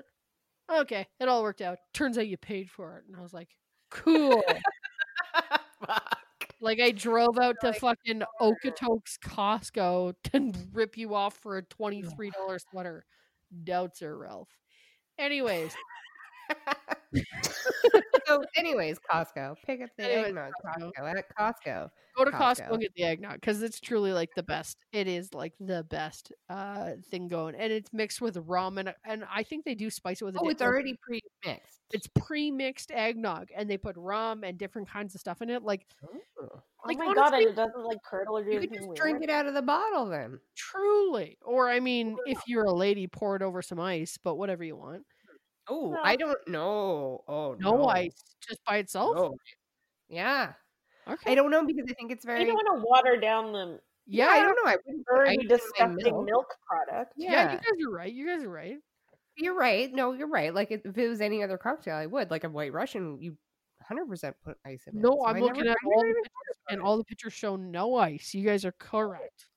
okay, it all worked out. Turns out you paid for it, and I was like, cool. (laughs) Like I drove out to like, fucking Okotoks Costco (laughs) to rip you off for a twenty three dollar sweater. Doubts are Ralph. Anyways, (laughs) so, anyways, Costco. Pick up the Anyways, eggnog. Costco. Costco at Costco. Go to Costco, Costco. and get the eggnog because it's truly like the (laughs) best. It is like the best uh thing going, and it's mixed with rum, and and I think they do spice it with. a Oh, it's already pre-mixed. It's pre-mixed eggnog, and they put rum and different kinds of stuff in it. Like Ooh. Oh Like, my god, honestly- and it doesn't like curdle or do You could just weird. drink it out of the bottle then. truly, or I mean, if you're a lady, pour it over some ice, but whatever you want. Oh, No. I don't know. Oh, No, no ice, just by itself. No. Yeah, Okay. I don't know because I think it's very. You don't want to water down the yeah, I don't know. I wouldn't. Disgusting milk. milk. product. yeah. Yeah, you guys are right. You guys are right. you're right. No, you're right. Like if it was any other cocktail, I would. Like a White Russian, you 100 percent put ice in it. No, So I'm I looking at all the pictures, and all the pictures show no ice. You guys are correct.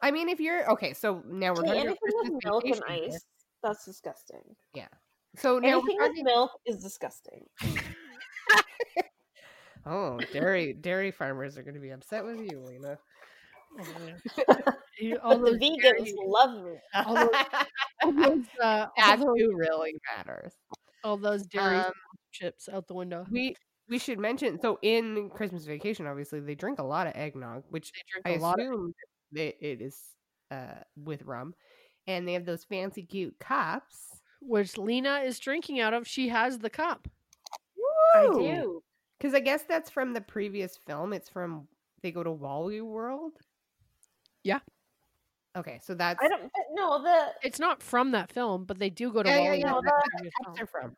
I mean, if you're okay, so now we're Okay, talking anything about with Christmas milk and vacation here. Ice, that's disgusting. Yeah. So now Anything with milk is disgusting. (laughs) Oh, dairy dairy farmers are going to be upset with you, Lena. (laughs) You- (laughs) all But the vegans dairy- love me. all those, all those, uh, all That's those, really matters. all those dairy Um, chips out the window. we we should mention so in Christmas vacation, obviously they drink a lot of eggnog, which They drink I a lot of assume that it is uh, with rum, and they have those fancy cute cups. which Lena is drinking out of. She has the cup. I do. because I guess that's from the previous film. It's from they go to Wally World. Yeah. Okay, so that's I don't but no the It's not from that film, but they do go to Yeah, yeah, Wally yeah, World that's the previous cups are from.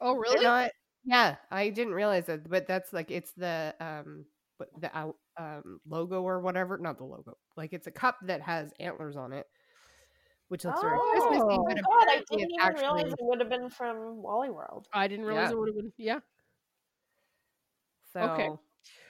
Oh, really? not- yeah, I didn't realize that, but that's like it's the um what- the out um logo or whatever. Not the logo. Like it's a cup that has antlers on it, which looks very Christmassy. oh But my god, I didn't even actually realize it would have been from Wally World. I didn't realize Yeah. it would have been. Yeah. so. Okay.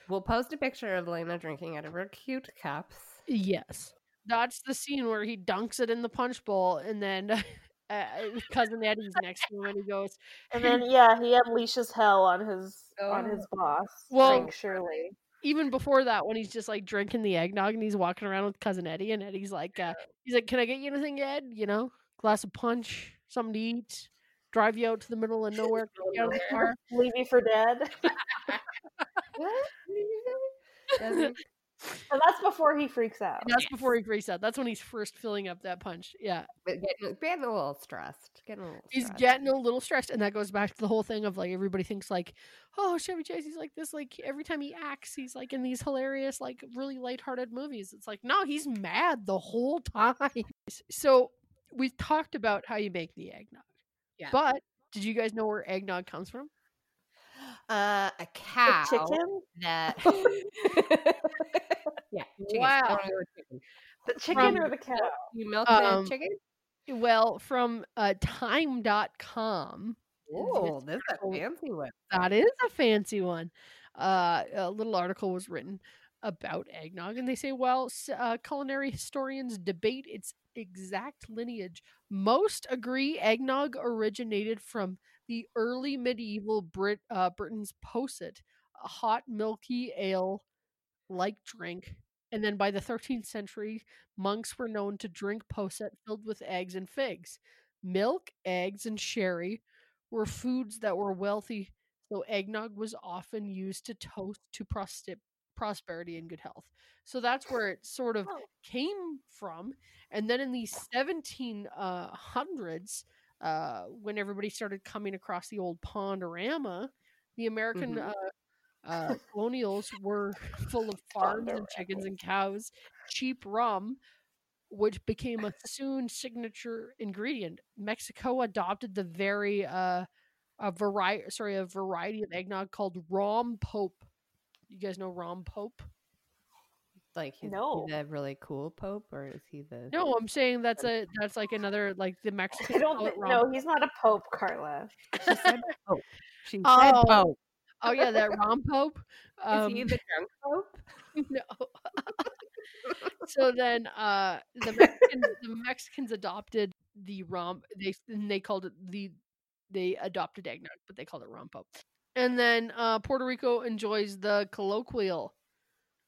We'll post a picture of Lena drinking out of her cute cups. Yes. That's the scene where he dunks it in the punch bowl, and then (laughs) uh, cousin Eddie's next to him, and he goes, And then yeah, he unleashes hell on his on Oh. his boss. Well- Frank Shirley. even before that, when he's just like drinking the eggnog and he's walking around with cousin Eddie, and Eddie's like, uh, he's like, "Can I get you anything, Ed? You know, glass of punch, something to eat, drive you out to the middle of (laughs) nowhere, get out of the car." Leave you for dead. (laughs) (laughs) What? Doesn't- and that's before he freaks out. And that's before he freaks out. That's when he's first filling up that punch. Yeah, but getting, getting a little stressed. Getting a little he's stressed. getting a little stressed, and that goes back to the whole thing of like everybody thinks like, "Oh, Chevy Chase, he's like this." Like every time he acts, he's like in these hilarious, like really lighthearted movies. It's like, no, he's mad the whole time. (laughs) So we've talked about how you make the eggnog. Yeah. But did you guys know where eggnog comes from? Uh, a The cow chicken? that. (laughs) (laughs) yeah. Chicken. Wow. I wanna go with chicken. The chicken From- or the cow? You milk Um, the chicken. Well, from uh, time.com. Oh, that's a fancy one. That is a fancy one. Uh, a little article was written about eggnog, and they say while s- uh, culinary historians debate its exact lineage, most agree eggnog originated from the early medieval Brit uh, Britain's posset, a hot milky ale like drink. And then by the 13th century, monks were known to drink posset filled with eggs and figs. Milk, eggs, and sherry were foods that were wealthy, so eggnog was often used to toast to prosti- prosperity and good health. So that's where it sort of Oh. came from. And then in the 1700s, uh, when everybody started coming across the old Pondorama, the American Mhm. uh, uh, colonials were full of (laughs) farms and chickens and cows, cheap rum, which became a soon signature ingredient. Mexico adopted the very uh, a variety, sorry, a variety of eggnog called Rom Pope. You guys know Rom Pope? Like, is No. he the really cool pope, or is he the? No, I'm saying that's a that's like another like the I Mexican. don't think, no, he's not a pope, Carla. She said (laughs) pope. She said Oh, pope. Oh yeah, that Rom Pope. Is Um, he the drunk pope? (laughs) no. so then uh the Mexicans, the Mexicans adopted the rom they and they called it the they adopted eggnog, but they called it rompo. And then uh Puerto Rico enjoys the colloquial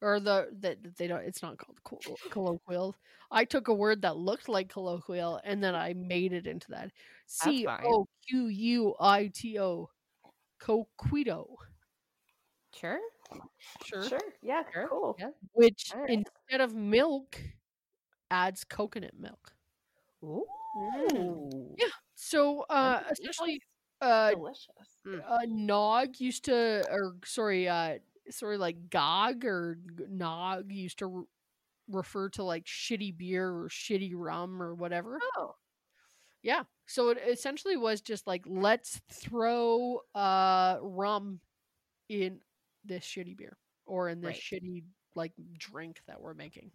or the that they don't. It's not called col- colloquial. I took a word that looked like colloquial and then I made it into that. C. O Q U I T O, coquito. Sure. Sure. Sure. Yeah. Sure. Cool. Yeah. Which right. instead of milk adds coconut milk. Ooh. Yeah. So uh, That's essentially, uh, Delicious. uh nog used to or sorry uh sorry like gog or nog used to re- refer to like shitty beer or shitty rum or whatever Oh. yeah so it essentially was just like let's throw uh rum in this shitty beer or in this Right. shitty like drink that we're making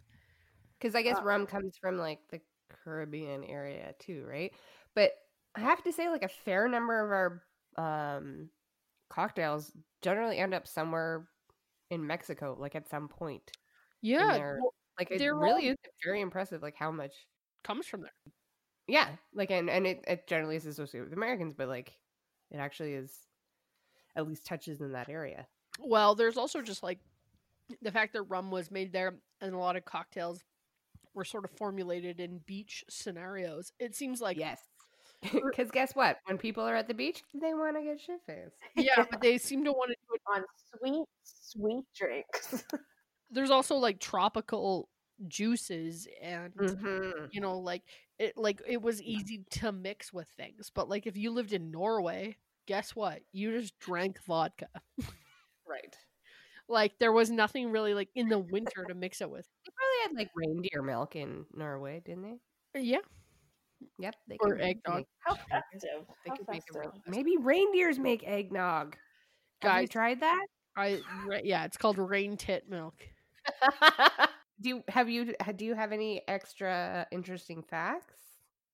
Because I guess Uh, rum comes from like the Caribbean area too, right? But I have to say, like a fair number of our um, cocktails generally end up somewhere in Mexico, like at some point. yeah their- well, Like it really all- is very impressive, like how much. comes from there Yeah, like and and it, it generally is associated with Americans, but like it actually is at least touches in that area. Well, there's also just like the fact that rum was made there and a lot of cocktails were sort of formulated in beach scenarios. It seems like yes. Because (laughs) guess what? When people are at the beach, they want to get shit faced. (laughs) yeah, but they seem to want to do it. On sweet, sweet drinks. (laughs) There's also like tropical juices and Mm-hmm. you know like it like it was easy to mix with things. But like if you lived in Norway, guess what? You just drank vodka. Right. (laughs) Like there was nothing really like in the winter to mix it with. They probably had like reindeer milk in Norway, didn't they? Yeah. Yep. They Or eggnog. How festive. They How could make festive. Maybe reindeers make eggnog. Have you tried that? I yeah, it's called rain tit milk. (laughs) (laughs) do you have you do you have any extra interesting facts?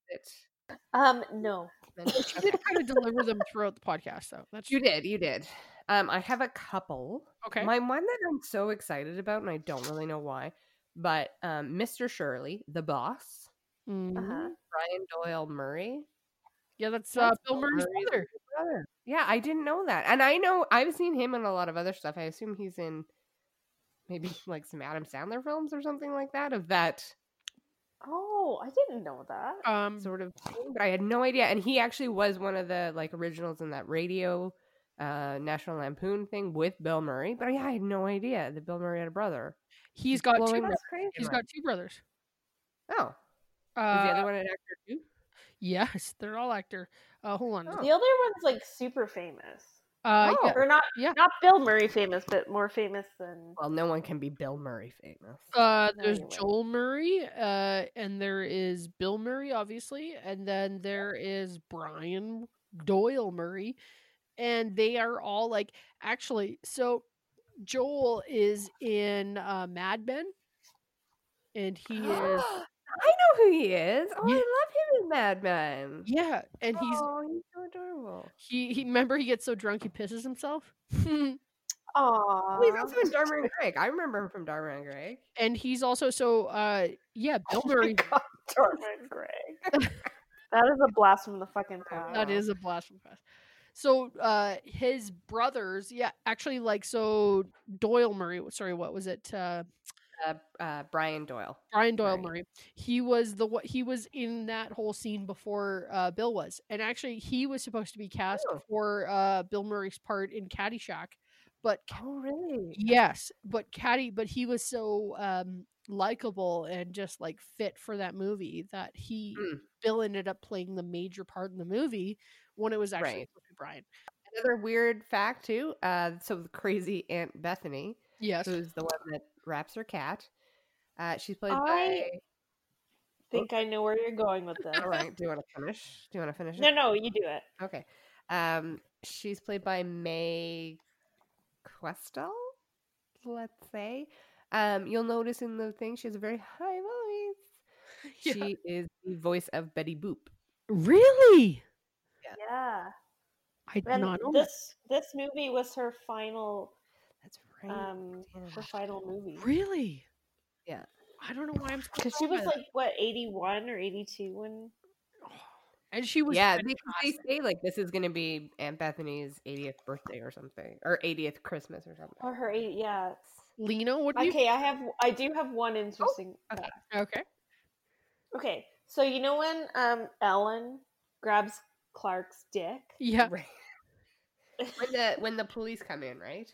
That Um, no. She (laughs) did kind of deliver them throughout the podcast, though. That's you did, you did. Um, I have a couple. okay. My one that I'm so excited about, and I don't really know why, but um, Mr. Shirley, the boss, Mhm. Uh-huh. Brian Doyle Murray, Yeah, that's uh, That's Bill Bill Murray's Murray's brother. brother. Yeah, I didn't know that, and I know I've seen him in a lot of other stuff. I assume he's in maybe (laughs) like some Adam Sandler films or something like that of that Oh, I didn't know that. Um, sort of thing, but I had no idea. And he actually was one of the like originals in that radio uh National Lampoon thing with Bill Murray. But yeah, I had no idea that Bill Murray had a brother. he's got two. That's crazy. He's mind. got two brothers. Oh, is the Uh, other one an actor too? yes, they're all actor. Uh, hold on. Oh. The other one's like super famous. Uh, Oh. yeah, Or not Yeah. not Bill Murray famous, but more famous than Well, no one can be Bill Murray famous. Uh, there's you won't. Joel Murray, uh, and there is Bill Murray, obviously, and then there is Brian Doyle Murray, and they are all like actually. So Joel is in uh, Mad Men, and he is (gasps) I know who he is. Oh, Yeah. I love him in Mad Men. yeah, and he's oh, he's so adorable. he he. Remember, he gets so drunk he pisses himself, (laughs) Aww. Oh, he's also in Dharma and Greg. I remember him from Dharma and Greg. and he's also so uh yeah. Bill Murray. Dorman Gray. that is a blast from the fucking past. That is a blast from the past. So uh his brothers, yeah, actually like so Doyle Murray, sorry, what was it? Uh Uh, uh, Brian Doyle. Brian Doyle Right. Murray. He was the he was in that whole scene before uh Bill was. And actually he was supposed to be cast Oh. for uh Bill Murray's part in Caddyshack. But Oh, really? yes, but Caddy but he was so um likable and just like fit for that movie that he Mm. Bill ended up playing the major part in the movie when it was actually Right. supposed to be Brian. Another weird fact too. Uh, so the crazy Aunt Bethany, Yes. who's the one that wraps her cat. Uh, she's played I- think I know where you're going with this. All right. Do you want to finish? Do you want to finish? No, it? no, you do it. Okay. Um, she's played by Mae Questel, let's say. Um, you'll notice in the thing she has a very high voice. (laughs) Yeah. She is the voice of Betty Boop. Really? Yeah. I did And not know that. this this movie was her final That's right. um Yeah. her final movie. Really? Yeah. I don't know why I'm Because she was like what, eighty one or eighty two when (sighs) and she was yeah, they, they say like this is going to be Aunt Bethany's 80th birthday or something, or 80th Christmas or something. or her eighty yeah. Lena, what do you? Okay, I have. I do have one interesting. okay. fact. Okay. Okay, so you know when um Ellen grabs Clark's dick? Yeah. Right. when the when the police come in, right?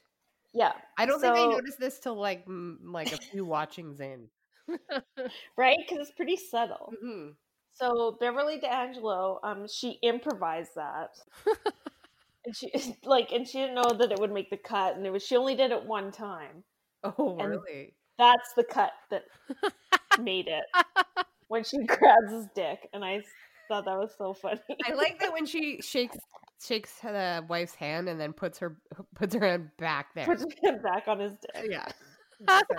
Yeah, I don't think I noticed this till like like a few watchings in. (laughs) right. Because it's pretty subtle. hmm So Beverly D'Angelo, um, she improvised that, and she (laughs) like, and she didn't know that it would make the cut, and it was she only did it one time. Oh, And- really? That's the cut that (laughs) made it when she grabs his dick, and I thought that was so funny. I like that when she shakes shakes the wife's hand and then puts her (laughs) puts her hand back there. puts him back on his dick. yeah. (laughs)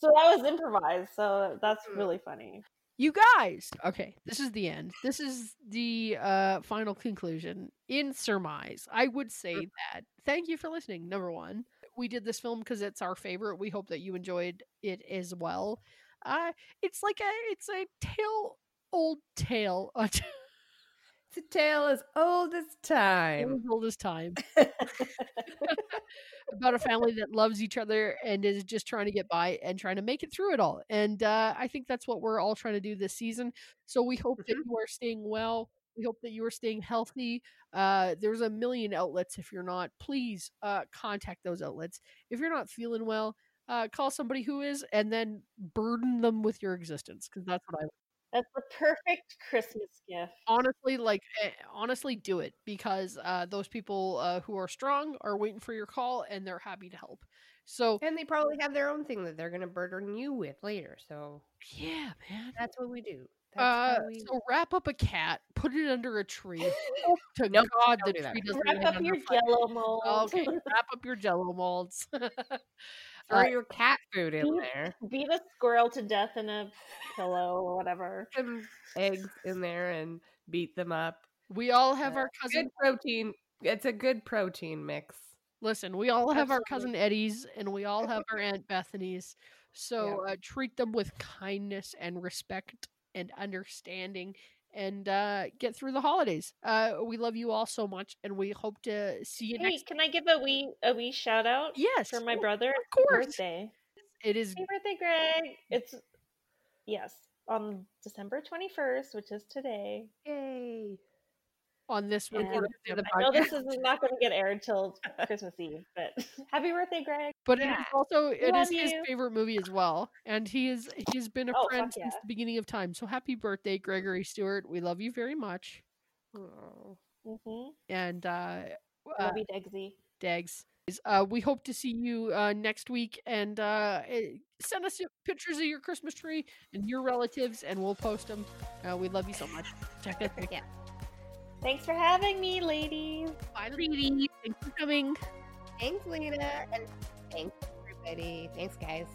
So that was improvised. So that's Mm. really funny. You guys. Okay, this is the end. This is the uh final conclusion. In surmise, I would say that thank you for listening. Number one, we did this film because it's our favorite. We hope that you enjoyed it as well. Uh, it's like a it's a tale, old tale, (laughs) a t- It's a tale as old as time. as old as time (laughs) about a family that loves each other and is just trying to get by and trying to make it through it all. And uh, I think that's what we're all trying to do this season. So we hope that Mhm. you are staying well. We hope that you are staying healthy. Uh, there's a million outlets. If you're not, please uh, contact those outlets. If you're not feeling well, uh, call somebody who is, and then burden them with your existence because that's what I That's the perfect Christmas gift. honestly like eh, honestly do it because uh, those people uh, who are strong are waiting for your call and they're happy to help. So And they probably have their own thing that they're going to burden you with later. So yeah, man. that's what we do. That's Uh, we... so wrap up a cat, put it under a tree. (laughs) To Nope, God the do that. tree doesn't Wrap up your jello molds. Okay, (laughs) wrap up your jello molds. (laughs) Throw uh, your cat food in you- there. Beat a squirrel to death in a pillow or whatever. Some eggs in there and beat them up. we all have Uh, our cousin. Good protein. It's a good protein mix. Listen, we all have our cousin Eddies and we all have our Aunt Bethany's. So uh, treat them with kindness and respect and understanding and uh, get through the holidays. Uh, we love you all so much and we hope to see you Hey, next can I give a wee a wee shout out Yes. for my of brother? course. Birthday. It is Happy birthday, Greg! It's yes on December twenty first, which is today. Yay. On this And recording of the I know this is not going to get aired till (laughs) Christmas Eve, but (laughs) happy birthday, Greg! But it is also it love is his favorite movie as well, and he is he has been a Oh, friend since yeah. the beginning of time. So happy birthday, Gregory Stewart! We love you very much, Oh. Mm-hmm. and uh, uh Love you, Degsy. Dags. Uh, we hope to see you uh, next week, and uh, eh, send us pictures of your Christmas tree and your relatives, and we'll post them. Uh, we love you so much. Check it. Yeah. Thanks for having me, ladies. Bye, ladies. Thanks for coming. Thanks, Lena. And thanks, everybody. Thanks, guys.